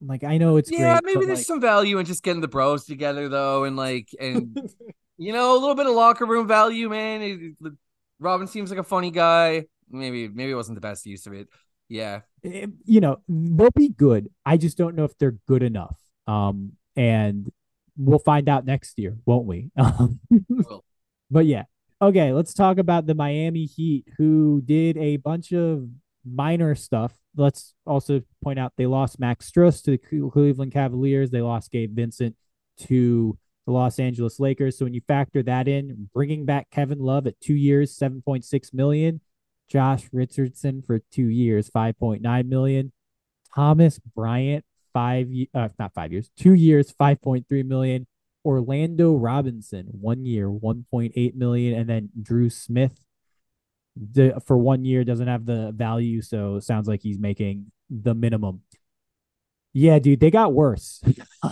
like I know it's yeah, great, maybe there's like... some value in just getting the bros together though, and like and you know a little bit of locker room value, man. Robin seems like a funny guy. Maybe maybe it wasn't the best use of it. Yeah, it, eh, you know they'll be good. I just don't know if they're good enough. Um, and we'll find out next year, won't we? but yeah, okay. Let's talk about the Miami Heat, who did a bunch of minor stuff. Let's also point out they lost Max Strus to the Cleveland Cavaliers. They lost Gabe Vincent to the Los Angeles Lakers. So when you factor that in, bringing back Kevin Love at two years, seven point six million, Josh Richardson for two years, five point nine million, Thomas Bryant five, uh, not five years, two years, five point three million. Orlando Robinson one year, one point eight million, and then Dru Smith the, for one year doesn't have the value, so sounds like he's making the minimum. Yeah, dude, they got worse.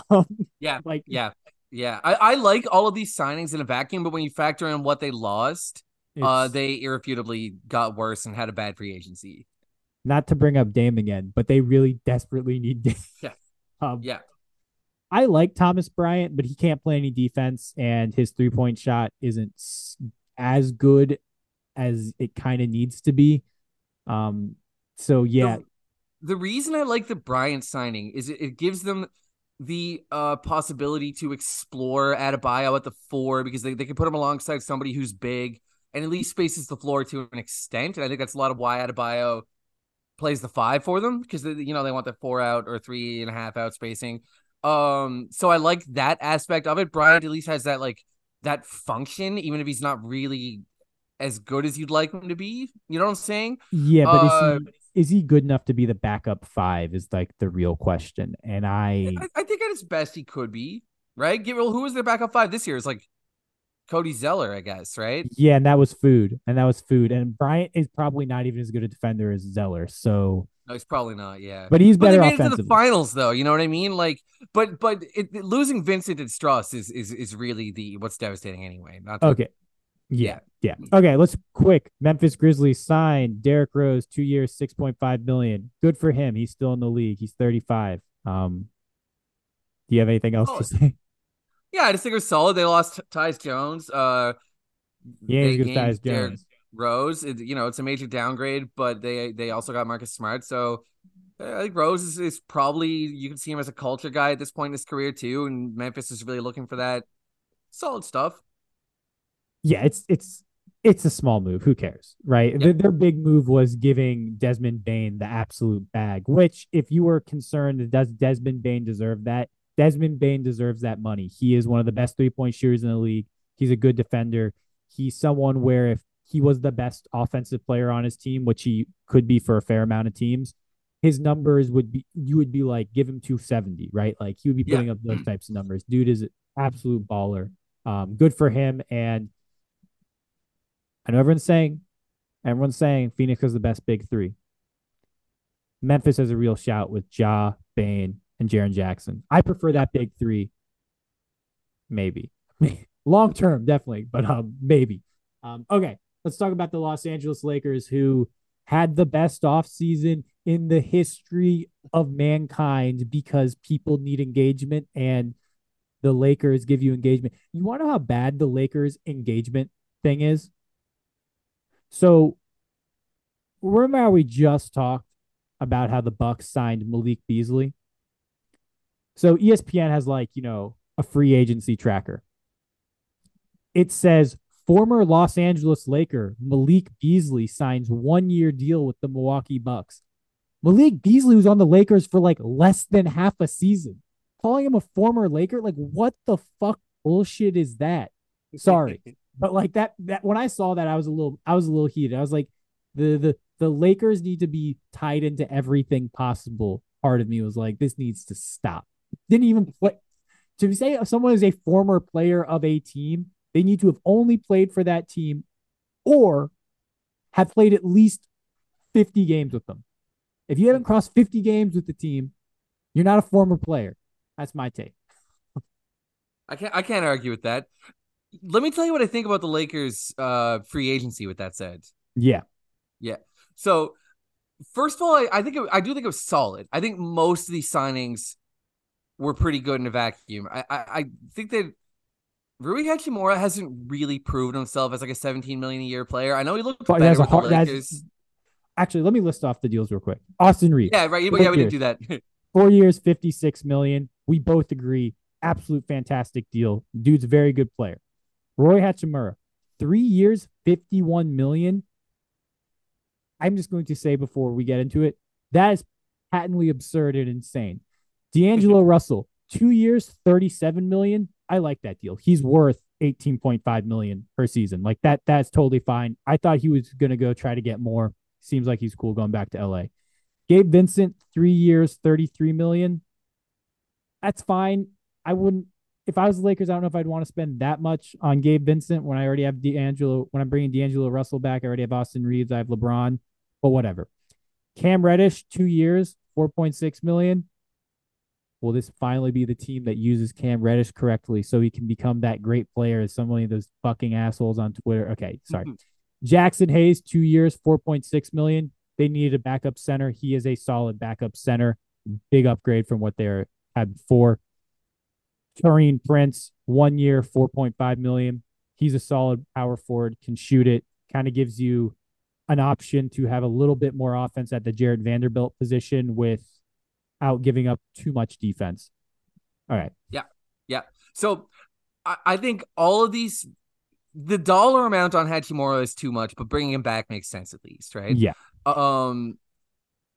yeah, like yeah, yeah. I, I like all of these signings in a vacuum, but when you factor in what they lost, uh, they irrefutably got worse and had a bad free agency. Not to bring up Dame again, but they really desperately need Dame. Yeah, um, yeah. I like Thomas Bryant, but he can't play any defense, and his three point shot isn't as good as it kind of needs to be. Um, so yeah. The, the, reason I like the Bryant signing is it, it gives them the uh, possibility to explore Adebayo at the four because they, they can put him alongside somebody who's big and at least spaces the floor to an extent. And I think that's a lot of why Adebayo plays the five for them because you know they want the four out or three and a half out spacing. Um, so I like that aspect of it. Bryant at least has that like that function, even if he's not really as good as you'd like him to be. You know what I'm saying? Yeah, but uh, is, he, uh, is he good enough to be the backup five? Is like the real question. And I, I, I think at his best he could be right. Give well, who was their backup five this year? It's like Cody Zeller, I guess, right? Yeah, and that was food, and that was food. And Bryant is probably not even as good a defender as Zeller. So no, he's probably not. Yeah, but he's better. But they made it to the finals, though. You know what I mean? Like, but but it, losing Vincent and Strus is is is really the what's devastating anyway. Not to, okay. Yeah, yeah. Okay, let's quick. Memphis Grizzlies signed Derrick Rose, two years, six point five million. Good for him. He's still in the league. He's thirty five. Um, do you have anything else oh, to say? Yeah, I just think it was solid. They lost Tyus Jones. Uh, yeah, they Tyus Jones. Rose, it, you know, it's a major downgrade, but they they also got Marcus Smart. So I think Rose is, is probably you can see him as a culture guy at this point in his career too, and Memphis is really looking for that. Solid stuff yeah, it's it's it's a small move. Who cares, right? Yep. their big move was giving Desmond Bane the absolute bag. Which, if you were concerned, does Desmond Bane deserve that? Desmond Bane deserves that money. He is one of the best three point shooters in the league. He's a good defender. He's someone where if he was the best offensive player on his team, which he could be for a fair amount of teams, his numbers would be you would be like give him 270, right? Like he would be putting yeah. up those types of numbers. Dude is an absolute baller. Um, good for him. And I know everyone's saying, everyone's saying Phoenix is the best big three. Memphis has a real shout with Ja, Bane, and Jaren Jackson. I prefer that big three. Maybe. Long term, definitely, but um, maybe. Um, okay, let's talk about the Los Angeles Lakers who had the best offseason in the history of mankind because people need engagement and the Lakers give you engagement. You want to know how bad the Lakers engagement thing is? So remember how we just talked about how the Bucks signed Malik Beasley? So ESPN has like, you know, a free agency tracker. It says former Los Angeles Laker Malik Beasley signs one year deal with the Milwaukee Bucks. Malik Beasley was on the Lakers for like less than half a season. Calling him a former Laker, like what the fuck bullshit is that? Sorry. But like that that when I saw that I was a little I was a little heated. I was like the the the Lakers need to be tied into everything possible. Part of me was like this needs to stop. Didn't even play to say someone is a former player of a team, they need to have only played for that team or have played at least 50 games with them. If you haven't crossed 50 games with the team, You're not a former player. That's my take. I can't I can't argue with that. Let me tell you what I think about the Lakers uh free agency with that said. Yeah. Yeah. So first of all, I, I think it, I do think it was solid. I think most of these signings were pretty good in a vacuum. I I, I think that Rui Hachimura hasn't really proven himself as like a 17 million a year player. I know he looked But better with the hard- Lakers. Actually, let me list off the deals real quick. Austin Reed. Yeah, right. Yeah, we didn't do that. four years, 56 million. We both agree. Absolute fantastic deal. Dude's a very good player. Rui Hachimura, three years, 51 million. I'm just going to say before we get into it, that is patently absurd and insane. D'Angelo mm-hmm. Russell, two years, 37 million. I like that deal. He's worth 18.5 million per season. Like that, that's totally fine. I thought he was gonna go try to get more. Seems like he's cool going back to LA. Gabe Vincent, three years, 33 million. That's fine. I wouldn't if I was the Lakers, I don't know if I'd want to spend that much on Gabe Vincent when I already have D'Angelo. When I'm bringing D'Angelo Russell back, I already have Austin Reaves. I have LeBron, but whatever. Cam Reddish, two years, 4.6 million. Will this finally be the team that uses Cam Reddish correctly so he can become that great player as some of those fucking assholes on Twitter? Okay, sorry. Mm-hmm. Jaxson Hayes, two years, 4.6 million. They needed a backup center. He is a solid backup center. Big upgrade from what they had before. Taurean Prince, one year, 4.5 million. He's a solid power forward, can shoot it, kind of gives you an option to have a little bit more offense at the Jarred Vanderbilt position without giving up too much defense. All right. Yeah. Yeah. So I, I think all of these, the dollar amount on Hachimura is too much, but bringing him back makes sense at least, right? Yeah. Um,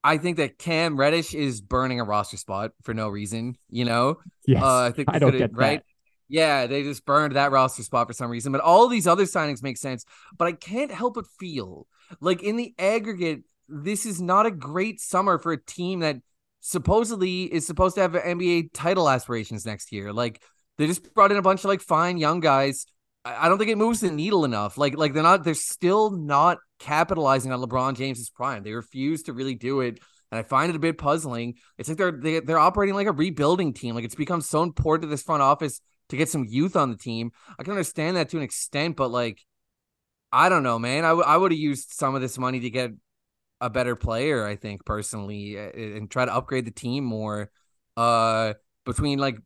I think that Cam Reddish is burning a roster spot for no reason. You know, Yes. uh, I think I don't get right. that. Yeah, they just burned that roster spot for some reason. But all these other signings make sense. But I can't help but feel like in the aggregate, this is not a great summer for a team that supposedly is supposed to have NBA title aspirations next year. Like they just brought in a bunch of like fine young guys. I I don't think it moves the needle enough. Like like they're not they're still not capitalizing on LeBron James's prime. They refuse to really do it. And I find it a bit puzzling. It's like they're they, they're operating like a rebuilding team. Like it's become so important to this front office to get some youth on the team. I can understand that to an extent, but like I don't know, man. I, w- I would have used some of this money to get a better player, I think personally, and try to upgrade the team more. Uh, between like,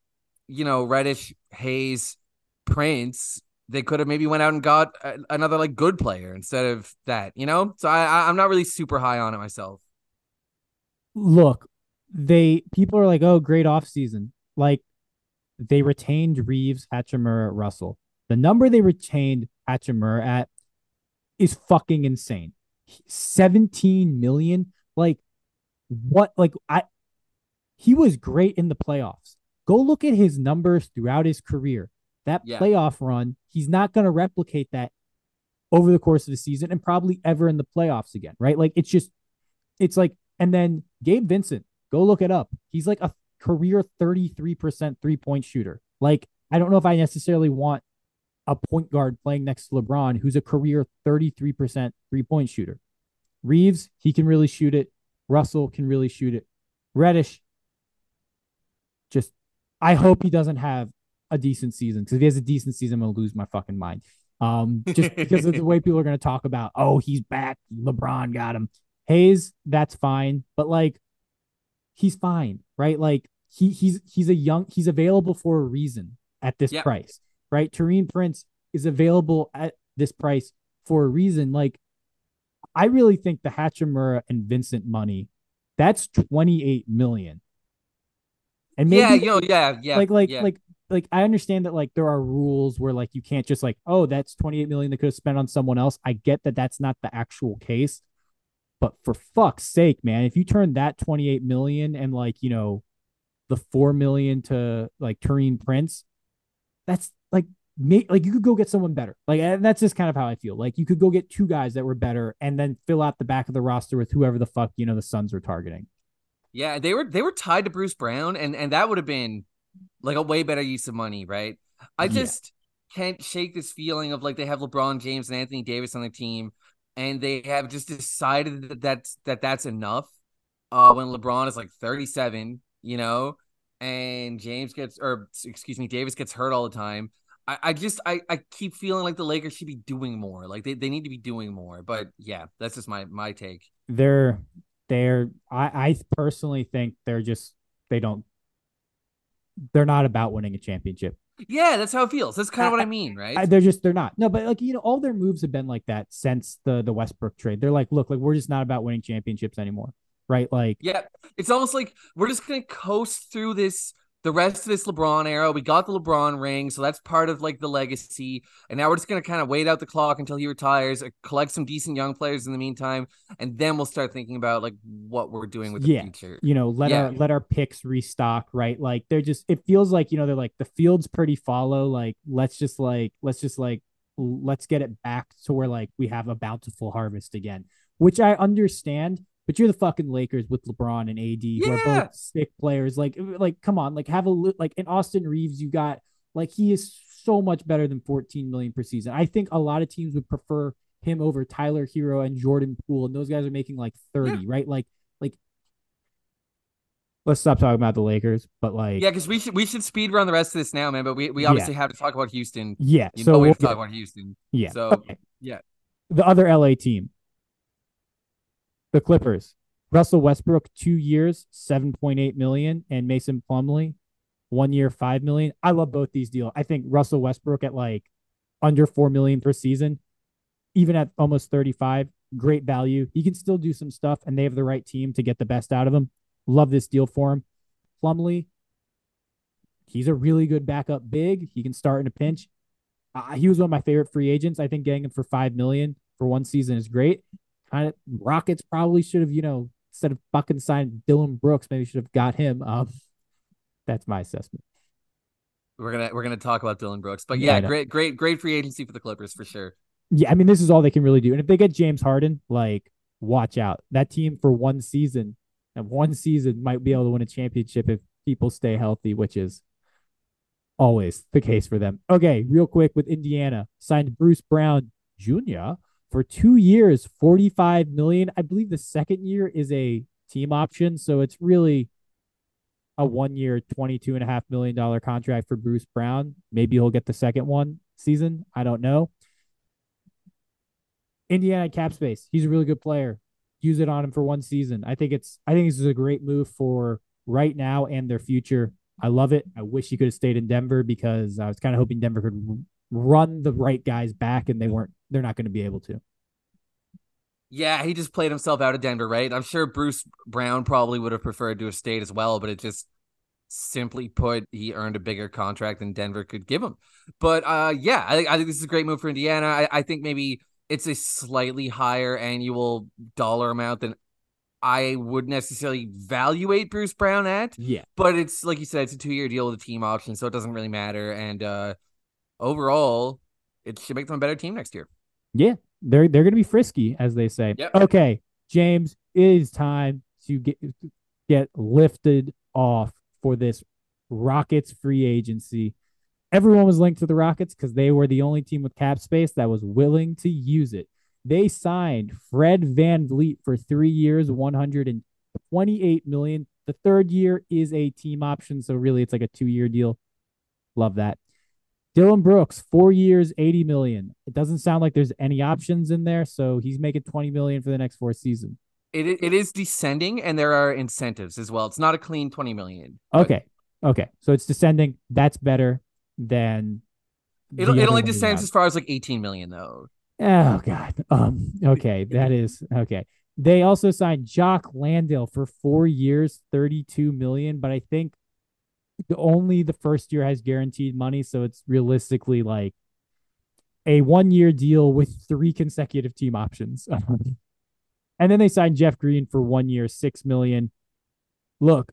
you know, Reddish, Hayes, Prince, they could have maybe went out and got another like good player instead of that, you know. So I, I'm not really super high on it myself. look, they people are like, oh, great off season. Like they retained Reaves, Hachimura, Russell. The number they retained Hachimura at is fucking insane. 17 million. Like what like I he was great in the playoffs. Go look at his numbers throughout his career. That Yeah. playoff run, he's not going to replicate that over the course of the season and probably ever in the playoffs again, right? Like it's just it's like and then Gabe Vincent, go look it up. He's like a career 33% three-point shooter. Like I don't know if I necessarily want a point guard playing next to LeBron who's a career 33% three-point shooter. Reaves, he can really shoot it. Russell can really shoot it. Reddish just I hope he doesn't have a decent season because if he has a decent season, I'm gonna lose my fucking mind. Um, just because of the way people are gonna talk about, oh, he's back, LeBron got him. Hayes, that's fine, but like, he's fine, right? Like he he's he's a young, he's available for a reason at this Yep. price, right? Taurean Prince is available at this price for a reason. Like, I really think the Hachimura and Vincent money, that's 28 million. And maybe yeah, know, yeah, yeah, like like yeah. like like I understand that like there are rules where like you can't just like oh that's 28 million that could have spent on someone else. I get that that's not the actual case. But for fuck's sake, man, if you turn that 28 million and like, you know, the 4 million to like Taurean Prince, that's like may, like you could go get someone better. Like and that's just kind of how I feel. Like you could go get two guys that were better and then fill out the back of the roster with whoever the fuck, you know, the Suns were targeting. Yeah, they were they were tied to Bruce Brown, and and that would have been like a way better use of money, right? I Yeah. just can't shake this feeling of like they have LeBron James and Anthony Davis on their team, and they have just decided that that's that that's enough. Uh, when LeBron is like 37, you know, and James gets or excuse me, Davis gets hurt all the time. I, I just I, I keep feeling like the Lakers should be doing more. Like they, they need to be doing more. But yeah, that's just my my take. They're they're I, I personally think they're just they don't they're not about winning a championship. Yeah, that's how it feels. That's kind of what I mean, right? I, they're just they're not. No, but like you know, all their moves have been like that since the the Westbrook trade. They're like, look, like we're just not about winning championships anymore, right? Like, yeah, it's almost like we're just gonna coast through this the rest of this LeBron era. We got the LeBron ring, so that's part of like the legacy. And now we're just gonna kind of wait out the clock until he retires, uh, collect some decent young players in the meantime, and then we'll start thinking about like what we're doing with the yeah, future. You know, let Yeah. our let our picks restock, right? Like they're just it feels like, you know, they're like the field's pretty follow. Like, let's just like let's just like let's get it back to where like we have a bountiful harvest again. Which I understand, but you're the fucking Lakers with LeBron and AD, who are both sick players. Like, like, come on, like have a li- like in Austin Reaves, you got like he is so much better than 14 million per season. I think a lot of teams would prefer him over Tyler Herro and Jordan Poole, and those guys are making like 30, right? Like, like let's stop talking about the Lakers, but like, Yeah, because we should we should speed run the rest of this now, man. But we, we Yeah. obviously have to talk about Houston. yeah. You so know we we'll have to talk about Houston. yeah. So okay. yeah. the other LA team, the Clippers. Russell Westbrook, two years, seven point eight million, and Mason Plumlee, one year, five million. I love both these deals. I think Russell Westbrook at like under four million per season, even at almost thirty five, great value. He can still do some stuff, and they have the right team to get the best out of him. Love this deal for him. Plumlee, he's a really good backup big. He can start in a pinch. Uh, he was one of my favorite free agents. I think getting him for five million for one season is great. Kind of Rockets probably should have, you know, instead of fucking signed Dillon Brooks, maybe should have got him. Um, that's my assessment. We're gonna we're gonna talk about Dillon Brooks. But Yeah, yeah, great great great free agency for the Clippers for sure. Yeah, I mean, this is all they can really do. And if they get James Harden, like, watch out. That team for one season and one season might be able to win a championship if people stay healthy, which is always the case for them. Okay, real quick with Indiana, signed Bruce Brown Jr. for two years, 45 million. I believe the second year is a team option. So it's really a one year, $22.5 million contract for Bruce Brown. Maybe he'll get the second one season. I don't know. Indiana cap space. He's a really good player. Use it on him for one season. I think it's I think this is a great move for right now and their future. I love it. I wish he could have stayed in Denver because I was kind of hoping Denver could run the right guys back and they weren't they're not going to be able to. Yeah, he just played himself out of Denver, right? I'm sure Bruce Brown probably would have preferred to have stayed as well, but it just simply put, he earned a bigger contract than Denver could give him. But uh, yeah, I think I think this is a great move for Indiana. I, I think maybe it's a slightly higher annual dollar amount than I would necessarily evaluate Bruce Brown at, Yeah. but it's like you said, it's a two year deal with a team option, so it doesn't really matter. And uh, overall, it should make them a better team next year. Yeah. They're they're going to be frisky as they say. Yep. Okay, James, it is time to get get lifted off for this Rockets free agency. Everyone was linked to the Rockets because they were the only team with cap space that was willing to use it. They signed Fred VanVleet for three years, 128 million. The third year is a team option, so really it's like a two-year deal. Love that. Dillon Brooks, four years, 80 million. It doesn't sound like there's any options in there, so he's making 20 million for the next four seasons. It it is descending, and there are incentives as well. It's not a clean twenty million. but Okay. Okay. So it's descending. That's better than It, it only descends as far as like eighteen million though. Oh god. Um. Okay, that is okay. They also signed Jock Landale for four years, thirty-two million. But I think only the first year has guaranteed money, so it's realistically like a one-year deal with three consecutive team options. and then they signed Jeff Green for one year, six million. Look,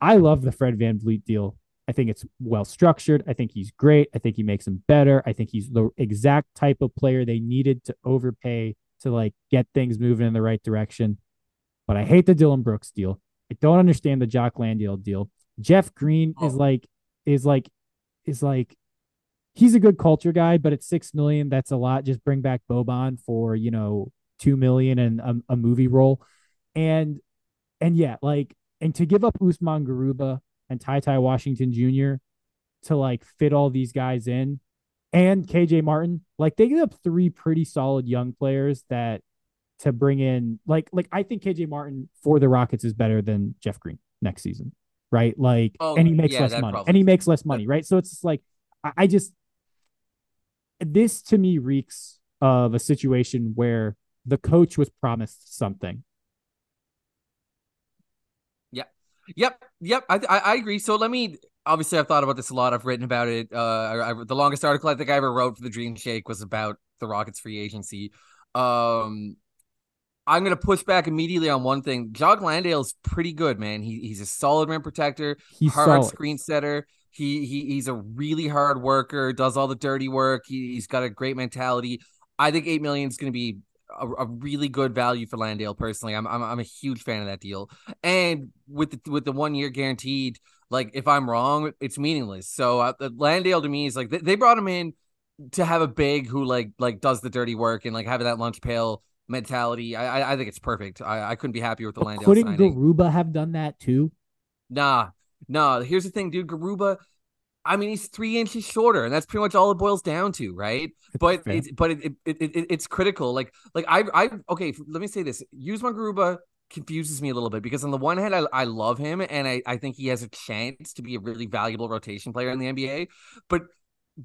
I love the Fred VanVleet deal. I think it's well structured. I think he's great. I think he makes them better. I think he's the exact type of player they needed to overpay to like get things moving in the right direction. But I hate the Dillon Brooks deal. I don't understand the Jock Landale deal. Jeff Green is Oh. like is like is like he's a good culture guy, but at six million, that's a lot. Just bring back Boban for you know two million and a, a movie role, and and yeah, like and to give up Usman Garuba and Ty Ty Washington Jr. to like fit all these guys in and KJ Martin, like they give up three pretty solid young players that to bring in like like I think KJ Martin for the Rockets is better than Jeff Green next season. Right. Like Oh, and he makes yeah, less money. probably- And he makes less money, right? So it's just like I, I just this to me reeks of a situation where the coach was promised something. Yep, yep. I, I I agree. So let me. Obviously, I've thought about this a lot. I've written about it. Uh, I, I, the longest article I think I ever wrote for the Dream Shake was about the Rockets free agency. Um, I'm gonna push back immediately on one thing. Jock Landale's pretty good, man. He he's a solid rim protector, He's hard solid. screen setter. He he he's a really hard worker. Does all the dirty work. He, he's got a great mentality. I think eight million is gonna be a, a really good value for Landale. Personally, I'm, I'm I'm a huge fan of that deal. And with the with the one year guaranteed, like if I'm wrong, it's meaningless. So uh, Landale to me is like they, they brought him in to have a big who like like does the dirty work and like having that lunch pail mentality. I I, think it's perfect. I, I couldn't be happier with the But Landale couldn't signing. Garuba have done that too? Nah, nah. Here's the thing, dude. Garuba. I mean, he's three inches shorter, and that's pretty much all it boils down to, right? But fair. it's but it, it, it, it it's critical. Like like I I okay. Let me say this. Usman Garuba confuses me a little bit because on the one hand, I, I love him and I, I think he has a chance to be a really valuable rotation player in the NBA. But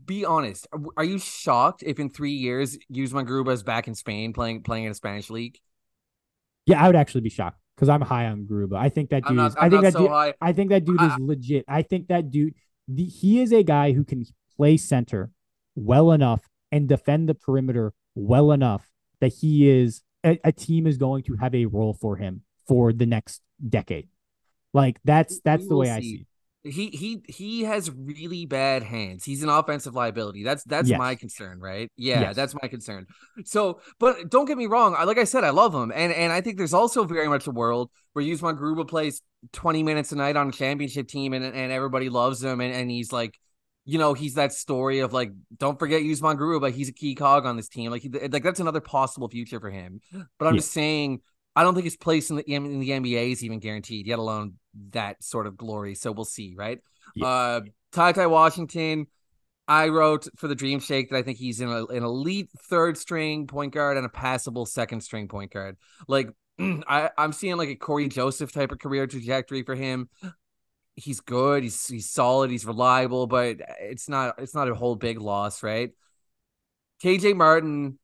be honest, are- you shocked if in three years Usman Garuba is back in Spain playing playing in a Spanish league? Yeah, I would actually be shocked because I'm high on Garuba. I think that dude not. is. I think not that so dude. high. I think that dude is I- legit. I think that dude. The, he is a guy who can play center well enough and defend the perimeter well enough that he is a, a team is going to have a role for him for the next decade. Like that's that's the way I see. He he he has really bad hands. He's an offensive liability. That's that's Yes. my concern, right? Yeah, Yes. that's my concern. So, but don't get me wrong. I like I said, I love him, and and I think there's also very much a world where Usman Garuba plays 20 minutes a night on a championship team, and and everybody loves him, and and he's like. You know, he's that story of like, don't forget Usman Garuba. He's a key cog on this team. Like, he, like that's another possible future for him. But I'm Yeah. just saying, I don't think his place in the in the NBA is even guaranteed, yet alone that sort of glory. So we'll see, right? Yeah. Uh, Ty Ty Washington. I wrote for the Dream Shake that I think he's in a, an elite third string point guard and a passable second string point guard. Like I, I'm seeing like a Cory Joseph type of career trajectory for him. He's good. He's he's solid. He's reliable, but it's not it's not a whole big loss, right? KJ Martin.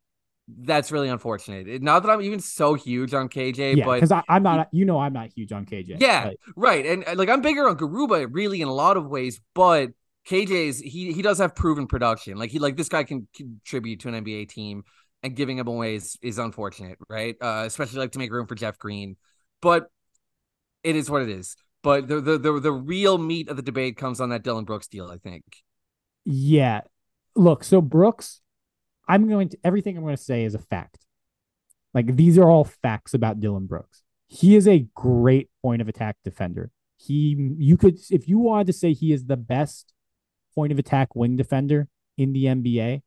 That's really unfortunate. Not that I'm even so huge on KJ, Yeah, but because I'm not. You know, I'm not huge on KJ. yeah, Like, right. And uh, like I'm bigger on Garuba really in a lot of ways, but KJ's he he does have proven production. Like he like this guy can contribute to an NBA team and giving him away is, is unfortunate, right? Uh, especially like to make room for Jeff Green. But it is what it is. But the the the, the real meat of the debate comes on that Dillon Brooks deal, I think. Yeah. Look, so Brooks, I'm going to everything I'm going to say is a fact. Like these are all facts about Dillon Brooks. He is a great point of attack defender. He you could if you wanted to say he is the best point of attack wing defender in the NBA,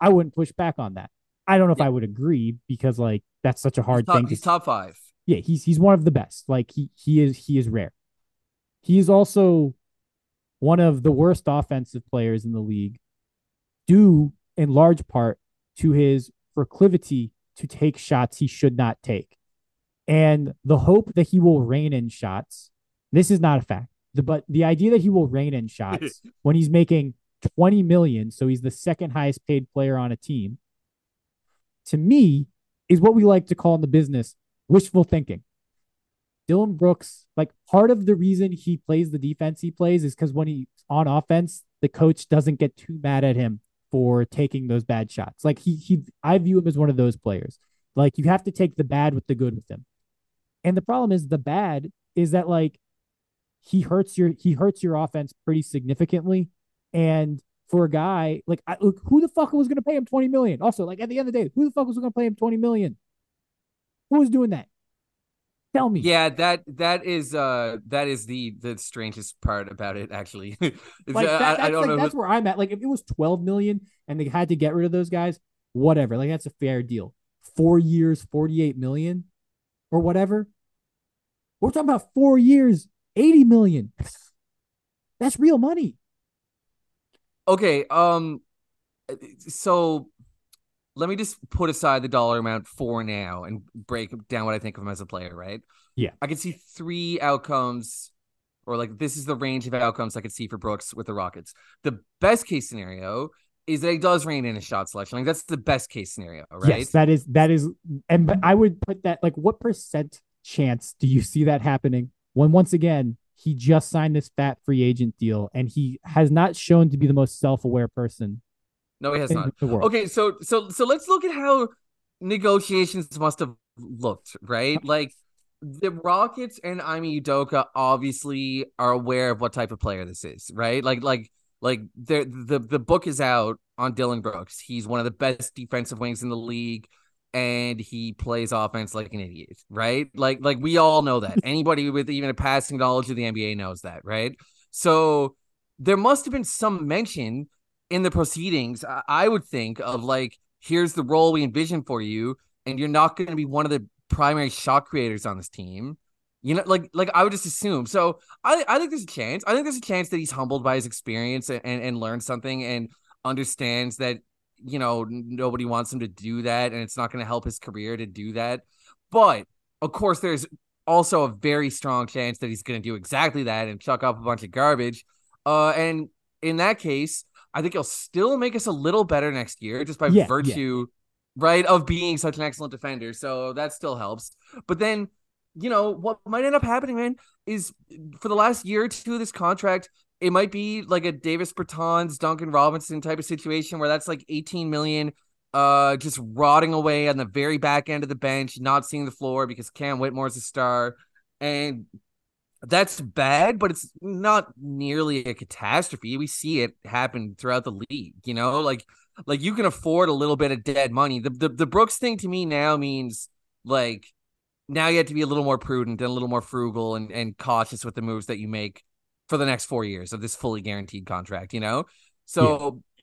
I wouldn't push back on that. I don't know if Yeah. I would agree because like that's such a He's hard top, thing he's to top five. yeah, he's he's one of the best. Like he he is he is rare. He is also one of the worst offensive players in the league, due in large part to his proclivity to take shots he should not take. And the hope that he will rein in shots, this is not a fact. The, but the idea that he will rein in shots when he's making 20 million, so he's the second highest paid player on a team, to me, is what we like to call in the business wishful thinking. Dillon Brooks, like part of the reason he plays the defense he plays is because when he's on offense, the coach doesn't get too mad at him for taking those bad shots. Like he he I view him as one of those players. Like you have to take the bad with the good with him. And the problem is the bad is that like he hurts your he hurts your offense pretty significantly. And for a guy like I, look, who the fuck was going to pay him 20 million? Also, like at the end of the day, who the fuck was going to pay him 20 million? Who was doing that? Tell me. Yeah, that that is uh that is the the strangest part about it actually. Like uh, that, I, that's I don't like, that's where I'm at. Like if it was 12 million and they had to get rid of those guys, whatever. Like that's a fair deal. Four years, 48 million or whatever. We're talking about four years, 80 million. That's real money. Okay, um so let me just put aside the dollar amount for now and break down what I think of him as a player, right? Yeah. I can see three outcomes, or like this is the range of outcomes I could see for Brooks with the Rockets. The best case scenario is that he does rein in his shot selection. Like that's the best case scenario, right? Yes, that is that is, and but I would put that like what percent chance do you see that happening when once again he just signed this fat free agent deal and he has not shown to be the most self-aware person no, he has not. Okay, so so so let's look at how negotiations must have looked, right? Like the Rockets and Ime Udoka obviously are aware of what type of player this is, right? Like like like the the the book is out on Dillon Brooks. He's one of the best defensive wings in the league and he plays offense like an idiot, right? Like like we all know that. Anybody with even a passing knowledge of the NBA knows that, right? So there must have been some mention in the proceedings, I would think of like, here's the role we envision for you, and you're not going to be one of the primary shot creators on this team. You know, like like I would just assume. So I I think there's a chance. I think there's a chance that he's humbled by his experience and and, and learned something and understands that you know nobody wants him to do that and it's not going to help his career to do that. But of course, there's also a very strong chance that he's going to do exactly that and chuck up a bunch of garbage. Uh, and in that case, I think he'll still make us a little better next year just by yeah, virtue, yeah. right, of being such an excellent defender. So that still helps. But then, you know, what might end up happening, man, is for the last year or two of this contract, it might be like a Davis Bertans, Duncan Robinson type of situation where that's like 18 million uh just rotting away on the very back end of the bench, not seeing the floor because Cam Whitmore's a star. And that's bad, but it's not nearly a catastrophe. We see it happen throughout the league, you know, like like you can afford a little bit of dead money. The the, the Brooks thing to me now means like now you have to be a little more prudent and a little more frugal and, and cautious with the moves that you make for the next four years of this fully guaranteed contract, you know? So yeah.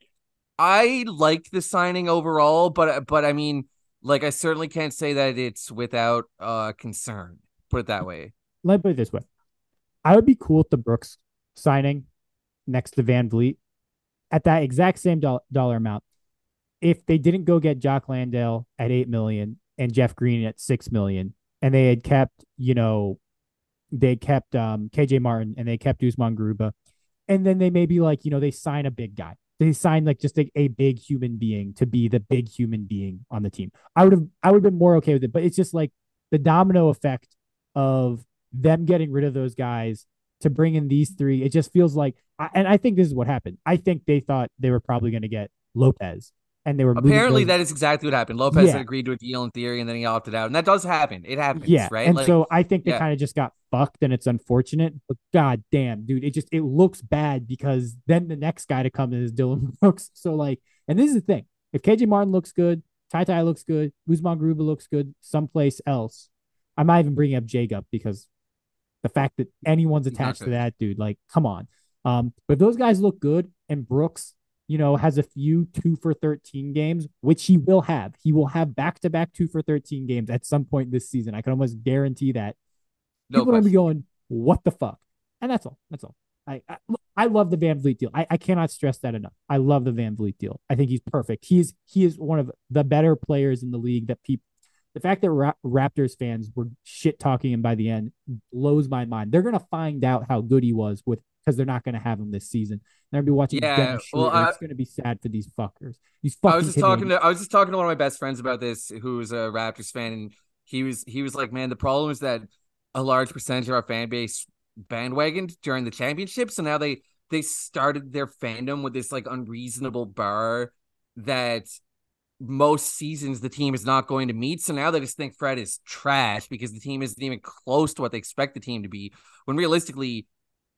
I liked the signing overall, but but I mean, like I certainly can't say that it's without uh concern. Put it that way. Let me put it this way. I would be cool with the Brooks signing next to VanVleet at that exact same do- dollar amount. If they didn't go get Jock Landale at eight million and Jeff Green at six million, and they had kept, you know, they kept um, KJ Martin and they kept Usman Garuba, and then they maybe like, you know, they sign a big guy. They sign like just a, a big human being to be the big human being on the team. I would have I would have been more okay with it, but it's just like the domino effect of them getting rid of those guys to bring in these three, it just feels like, and I think this is what happened. I think they thought they were probably going to get Lopez, and they were apparently that is exactly what happened. Lopez yeah. agreed to a deal in theory, and then he opted out, and that does happen. It happens, yeah. Right, and like, so I think they yeah. kind of just got fucked, and it's unfortunate. But god damn, dude, it just it looks bad because then the next guy to come in is Dillon Brooks. So like, and this is the thing: if KJ Martin looks good, Ty Ty looks good, Guzman Gruba looks good, someplace else. I'm not even bringing up Jacob because the fact that anyone's attached to that dude, like, come on. Um, but those guys look good, and Brooks, you know, has a few two for 13 games, which he will have. He will have back to back two for 13 games at some point this season. I can almost guarantee that. No People are gonna be going, what the fuck? And that's all. That's all. I, I, I love the VanVleet deal. I, I cannot stress that enough. I love the VanVleet deal. I think he's perfect. He's he is one of the better players in the league that people the fact that Ra- Raptors fans were shit talking him by the end blows my mind. They're gonna find out how good he was with because they're not gonna have him this season. They're gonna be watching. Yeah, well, I, it's gonna be sad for these fuckers. These fucking. I was just talking to I was just talking to one of my best friends about this, who's a Raptors fan, and he was he was like, man, the problem is that a large percentage of our fan base bandwagoned during the championship, so now they they started their fandom with this like unreasonable bar that most seasons the team is not going to meet. So now they just think Fred is trash because the team isn't even close to what they expect the team to be. When realistically,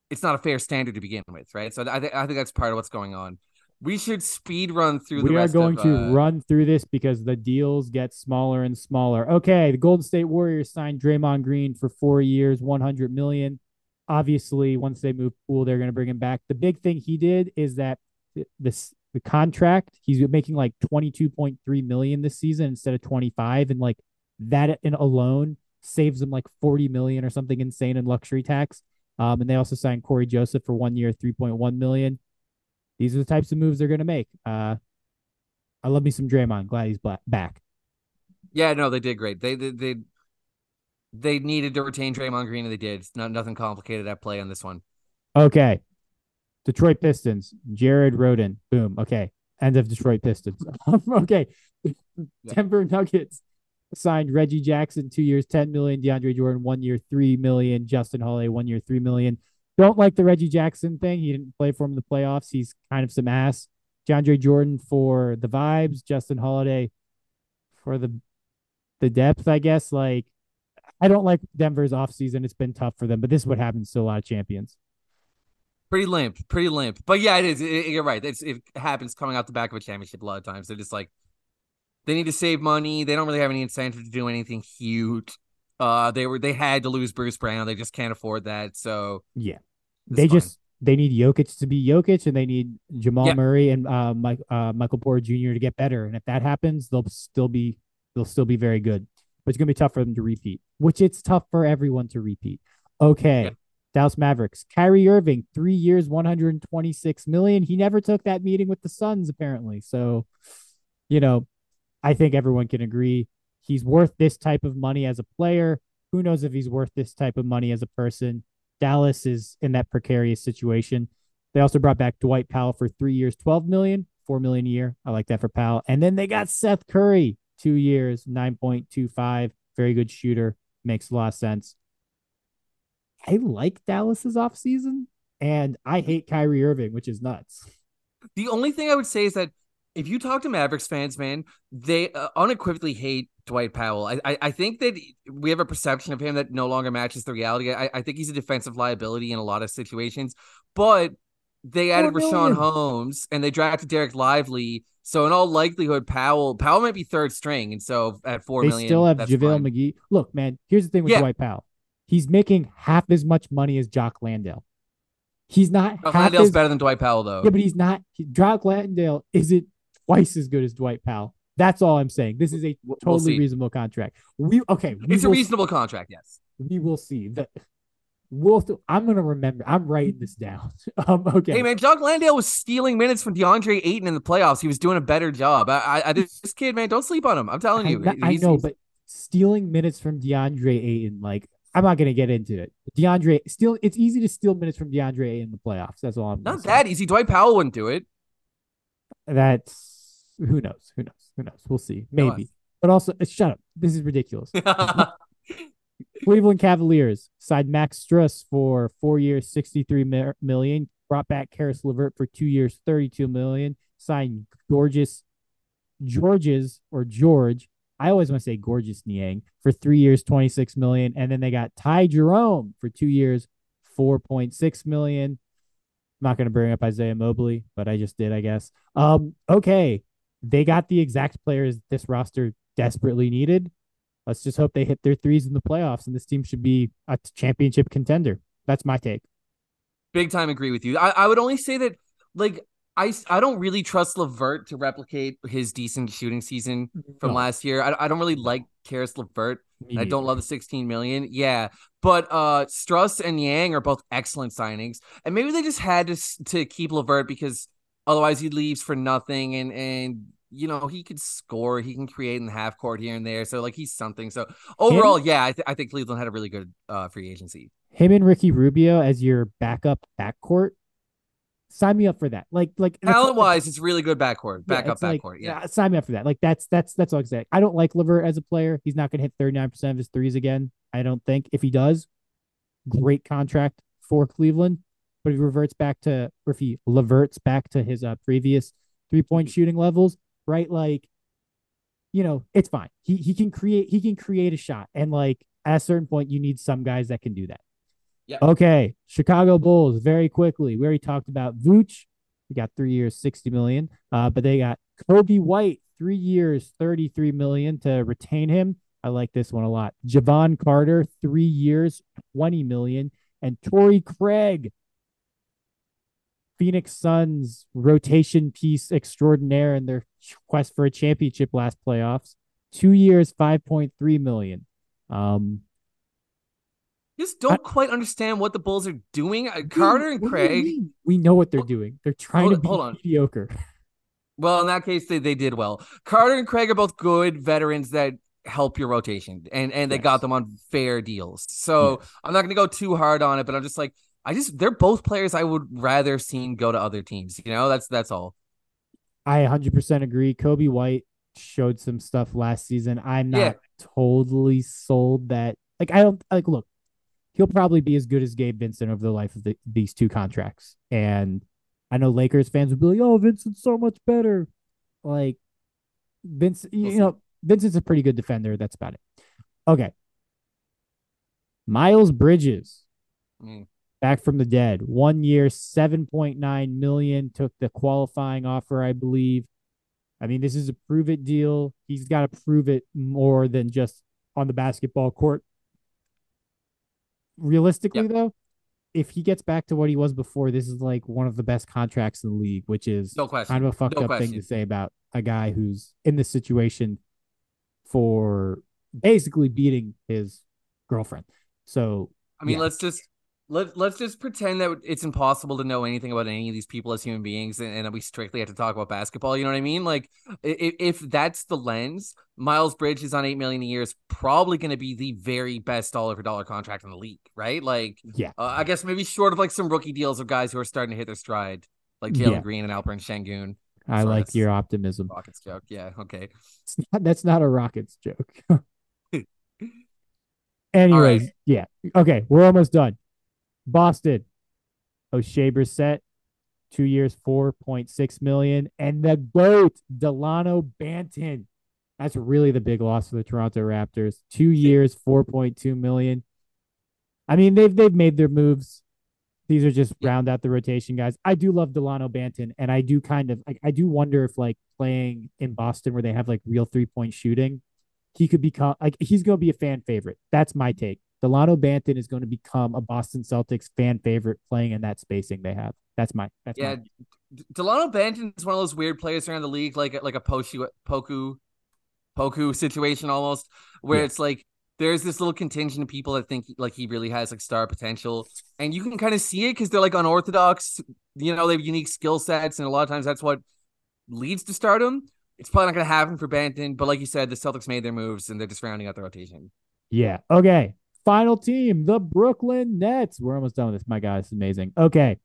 it's not a fair standard to begin with, right? So I, th- I think that's part of what's going on. We should speed run through. We are going of, to uh... run through this because the deals get smaller and smaller. Okay, the Golden State Warriors signed Draymond Green for four years, one hundred million. Obviously, once they move Poole, they're going to bring him back. The big thing he did is that this the contract. He's making like 22.3 million this season instead of 25 and like that in alone saves them like 40 million or something insane in luxury tax. Um, and they also signed Cory Joseph for one year, 3.1 million. These are the types of moves they're going to make. Uh, I love me some Draymond. Glad he's back. Yeah, no, they did great. They, they, they, they needed to retain Draymond Green, and they did. It's not nothing complicated at play on this one. Okay, Detroit Pistons, Jared Rhoden. Boom. Okay, end of Detroit Pistons. okay, Denver Nuggets signed Reggie Jackson two years, ten million. DeAndre Jordan one year, three million. Justin Holiday one year, three million. Don't like the Reggie Jackson thing. He didn't play for him in the playoffs. He's kind of some ass. DeAndre Jordan for the vibes. Justin Holiday for the the depth, I guess. Like I don't like Denver's offseason. It's been tough for them, but this is what happens to a lot of champions. Pretty limp, pretty limp. But yeah, it is. It, you're right. It's, it happens coming out the back of a championship a lot of times. They're just like they need to save money. They don't really have any incentive to do anything huge. Uh, they were they had to lose Bruce Brown. They just can't afford that. So yeah, they fine. just they need Jokic to be Jokic, and they need Jamal yep. Murray and uh, Mike, uh, Michael Porter Jr. to get better. And if that happens, they'll still be they'll still be very good. But it's gonna be tough for them to repeat, which it's tough for everyone to repeat. Okay. Dallas Mavericks. Kyrie Irving, three years, 126 million. He never took that meeting with the Suns, apparently. So, you know, I think everyone can agree he's worth this type of money as a player. Who knows if he's worth this type of money as a person? Dallas is in that precarious situation. They also brought back Dwight Powell for three years, 12 million, 4 million a year. I like that for Powell. And then they got Seth Curry, two years, 9.25. Very good shooter. Makes a lot of sense. I like Dallas's offseason and I hate Kyrie Irving, which is nuts. The only thing I would say is that if you talk to Mavericks fans, man, they uh, unequivocally hate Dwight Powell. I, I, I think that we have a perception of him that no longer matches the reality. I, I think he's a defensive liability in a lot of situations, but they added Richaun Holmes and they drafted Dereck Lively. So in all likelihood, Powell Powell might be third string, and so at four they million, still have JaVale McGee. Look, man, here's the thing with yeah. Dwight Powell. He's making half as much money as Jock Landale. He's not. Jock Landale's as, better than Dwight Powell, though. Yeah, but he's not. He, Jock Landale isn't twice as good as Dwight Powell. That's all I'm saying. This is a totally we'll reasonable contract. We okay. We it's a reasonable contract. Yes. We will see. That we'll. Th- I'm gonna remember. I'm writing this down. um, okay. Hey man, Jock Landale was stealing minutes from DeAndre Ayton in the playoffs. He was doing a better job. I, I this kid, man, don't sleep on him. I'm telling you. I, I know, but stealing minutes from DeAndre Ayton, like I'm not going to get into it. DeAndre, still, it's easy to steal minutes from DeAndre in the playoffs. That's all I'm. Saying. Not that easy. Dwight Powell wouldn't do it. That's who knows. Who knows. Who knows. We'll see. Maybe. But also, uh, shut up. This is ridiculous. Cleveland Cavaliers signed Max Strus for four years, 63 million. Brought back Caris LeVert for two years, 32 million. Signed Gorgeous, Georges or George I always want to say gorgeous Niang for three years, 26 million. And then they got Ty Jerome for two years, 4.6 million. I'm not going to bring up Isaiah Mobley, but I just did, I guess. Um, okay. They got the exact players this roster desperately needed. Let's just hope they hit their threes in the playoffs, and this team should be a championship contender. That's my take. Big time agree with you. I, I would only say that, like, I, I don't really trust LeVert to replicate his decent shooting season from no. last year. I, I don't really like Caris LeVert. I don't love the 16 million. Yeah. But uh Strus and Niang are both excellent signings. And maybe they just had to to keep LeVert because otherwise he leaves for nothing and and you know, he could score, he can create in the half court here and there. So like he's something. So overall, him, yeah, I, th- I think Cleveland had a really good uh free agency. Him and Ricky Rubio as your backup backcourt sign me up for that. Like, like talent wise, it's really good backcourt, backup yeah, backcourt. Like, yeah, sign me up for that. Like, that's that's that's all I say. I don't like LeVert as a player. He's not going to hit thirty nine percent of his threes again. I don't think. If he does, great contract for Cleveland. But if he reverts back to, or if he LeVerts back to his uh, previous three point shooting levels, right? Like, you know, it's fine. He he can create he can create a shot, and like at a certain point, you need some guys that can do that. Okay. Chicago Bulls, very quickly. We already talked about Vooch. We got three years, 60 million. Uh, but they got Coby White, three years, 33 million to retain him. I like this one a lot. Jevon Carter, three years, 20 million. And Torrey Craig, Phoenix Suns rotation piece extraordinaire in their quest for a championship last playoffs. Two years, 5.3 million. Um, just don't I, quite understand what the Bulls are doing. Uh, Carter and Craig, we know what they're doing. They're trying hold, to be hold on. mediocre. Well, in that case, they, they did well. Carter and Craig are both good veterans that help your rotation, and and they yes. got them on fair deals. So yes. I'm not going to go too hard on it, but I'm just like, I just they're both players I would rather seen go to other teams. You know, that's that's all. I 100% agree. Coby White showed some stuff last season. I'm not yeah. totally sold that. Like I don't like. Look, he'll probably be as good as Gabe Vincent over the life of the, these two contracts. And I know Lakers fans would be like, "Oh, Vincent's so much better." Like Vince, you know, Vincent's a pretty good defender. That's about it. Okay. Miles Bridges, mm. back from the dead, one year, seven point nine million. Took the qualifying offer, I believe. I mean, this is a prove it deal. He's got to prove it more than just on the basketball court realistically yep. though, if he gets back to what he was before, this is like one of the best contracts in the league, which is no question. kind of a fucked no up question. thing to say about a guy who's in this situation for basically beating his girlfriend. So I mean, yeah. let's just let let's just pretend that it's impossible to know anything about any of these people as human beings, and, and we strictly have to talk about basketball. You know what I mean? Like, if, if that's the lens, Miles Bridges on eight million a year is probably going to be the very best dollar for dollar contract in the league, right? Like, yeah, uh, I guess maybe short of like some rookie deals of guys who are starting to hit their stride, like Jalen yeah. Green and Alperen Sengun. I Sorry, like your optimism. Rockets joke, yeah, okay. Not, that's not a Rockets joke. Anyways, right. yeah, okay, we're almost done. Boston, Oshae Brissett, two years, 4.6 million. And the GOAT, Delano Banton. That's really the big loss for the Toronto Raptors. Two years, 4.2 million. I mean, they've they've made their moves. These are just round out the rotation guys. I do love Delano Banton, and I do kind of like I do wonder if like playing in Boston where they have like real three point shooting, he could become like he's gonna be a fan favorite. That's my take. Delano Banton is going to become a Boston Celtics fan favorite playing in that spacing they have. That's my that's yeah. My... Delano Banton is one of those weird players around the league, like like a Poku Poku Poku situation almost, where yeah. it's like there's this little contingent of people that think like he really has like star potential, and you can kind of see it because they're like unorthodox. You know, they have unique skill sets, and a lot of times that's what leads to stardom. It's probably not going to happen for Banton, but like you said, the Celtics made their moves and they're just rounding out the rotation. Yeah. Okay. Final team, the Brooklyn Nets. We're almost done with this. My God, it's amazing. Okay.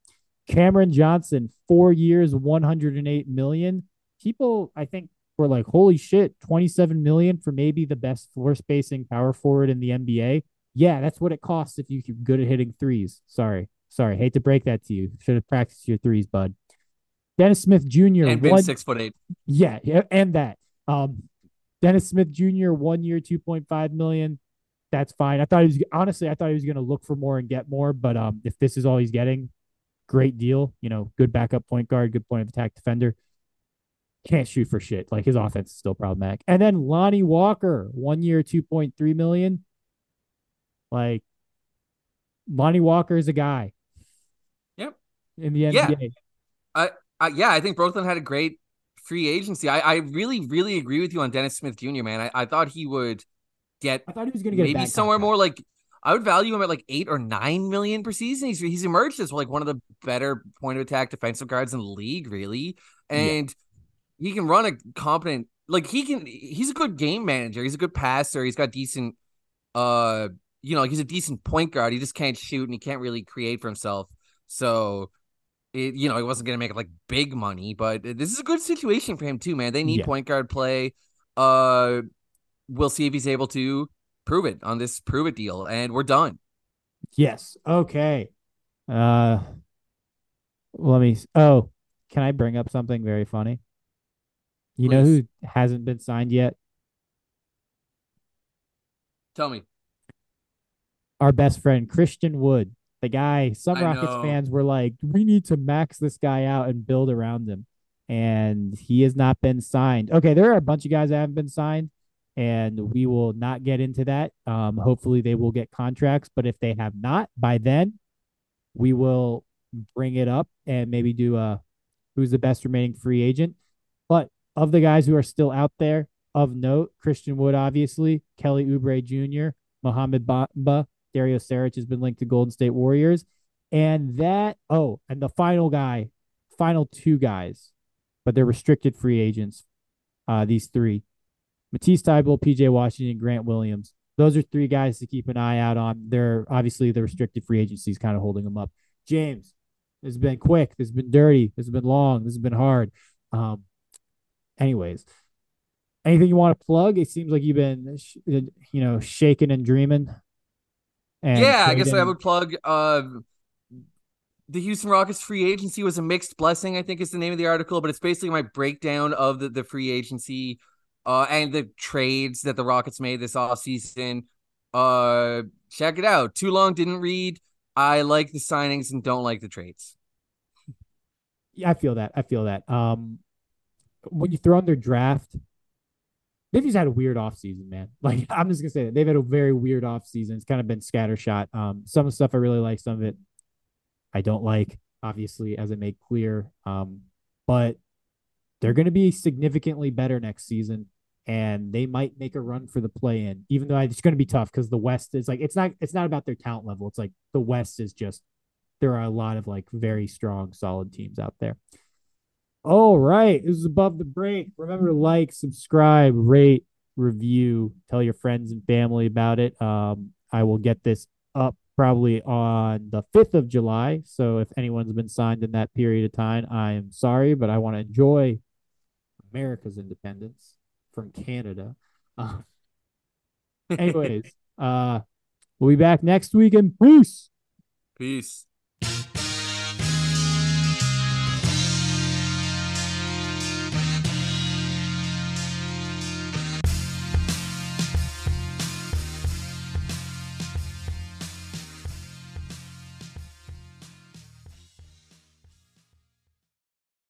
Cameron Johnson, four years, 108 million. People, I think, were like, holy shit, 27 million for maybe the best floor spacing power forward in the NBA. Yeah, that's what it costs if you're good at hitting threes. Sorry. Sorry. Hate to break that to you. Should have practiced your threes, bud. Dennis Smith Jr. And been one, six foot eight. Yeah, and that. Um, Dennis Smith Jr. one year, 2.5 million that's fine. I thought he was honestly, I thought he was going to look for more and get more, but um, if this is all he's getting, great deal. You know, good backup point guard, good point of attack defender. Can't shoot for shit. Like his offense is still problematic. And then Lonnie Walker, one year, two point three million. Like Lonnie Walker is a guy. Yep. In the NBA. Yeah. I, I yeah, I think Brooklyn had a great free agency. I, I really, really agree with you on Dennis Smith Jr. Man, I, I thought he would get. I thought he was going to get maybe somewhere more like. I would value him at like eight or nine million per season. He's he's emerged as like one of the better point of attack defensive guards in the league, really, and yeah. he can run a competent. Like he can, he's a good game manager. He's a good passer. He's got decent, uh, you know, he's a decent point guard. He just can't shoot and he can't really create for himself. So, it, you know, he wasn't going to make like big money, but this is a good situation for him too, man. They need yeah. point guard play. Uh, we'll see if he's able to prove it on this prove it deal, and we're done. Yes. Okay. Uh, let me. Oh, can I bring up something very funny? You Please. know who hasn't been signed yet? Tell me. Our best friend Christian Wood, the guy. Some Rockets fans were like, "We need to max this guy out and build around him," and he has not been signed. Okay, there are a bunch of guys that haven't been signed and we will not get into that. Um, hopefully, they will get contracts, but if they have not by then, we will bring it up and maybe do a who's the best remaining free agent. But of the guys who are still out there, of note, Christian Wood, obviously, Kelly Oubre Jr., Mohamed Bamba, Dario Saric has been linked to Golden State Warriors. And that, oh, and the final guy, final two guys, but they're restricted free agents. Uh, these three Matisse Thybulle, PJ Washington, Grant Williams. Those are three guys to keep an eye out on. They're obviously the restricted free agency is kind of holding them up. James, this has been quick. This has been dirty. This has been long. This has been hard. Um, anyways, anything you want to plug? It seems like you've been, you know, shaking and dreaming. And yeah, I guess I would plug. Uh, the Houston Rockets free agency was a mixed blessing. I think is the name of the article, but it's basically my breakdown of the the free agency, uh, and the trades that the Rockets made this off season. Uh, check it out. Too long, didn't read. I like the signings and don't like the trades. Yeah, I feel that. I feel that. Um, when you throw in their draft, they've just had a weird offseason, man. Like I'm just gonna say that they've had a very weird offseason. It's kind of been scattershot. Um, some of the stuff I really like, some of it I don't like, obviously, as I made clear. Um, but they're gonna be significantly better next season. And they might make a run for the play in, even though it's going to be tough because the West is like it's not it's not about their talent level. It's like the West is just there are a lot of like very strong, solid teams out there. All right. This is above the break. Remember to like, subscribe, rate, review, tell your friends and family about it. Um, I will get this up probably on the 5th of July. So if anyone's been signed in that period of time, I am sorry, but I want to enjoy America's independence from Canada. Uh, anyways, uh, we'll be back next week and peace. Peace.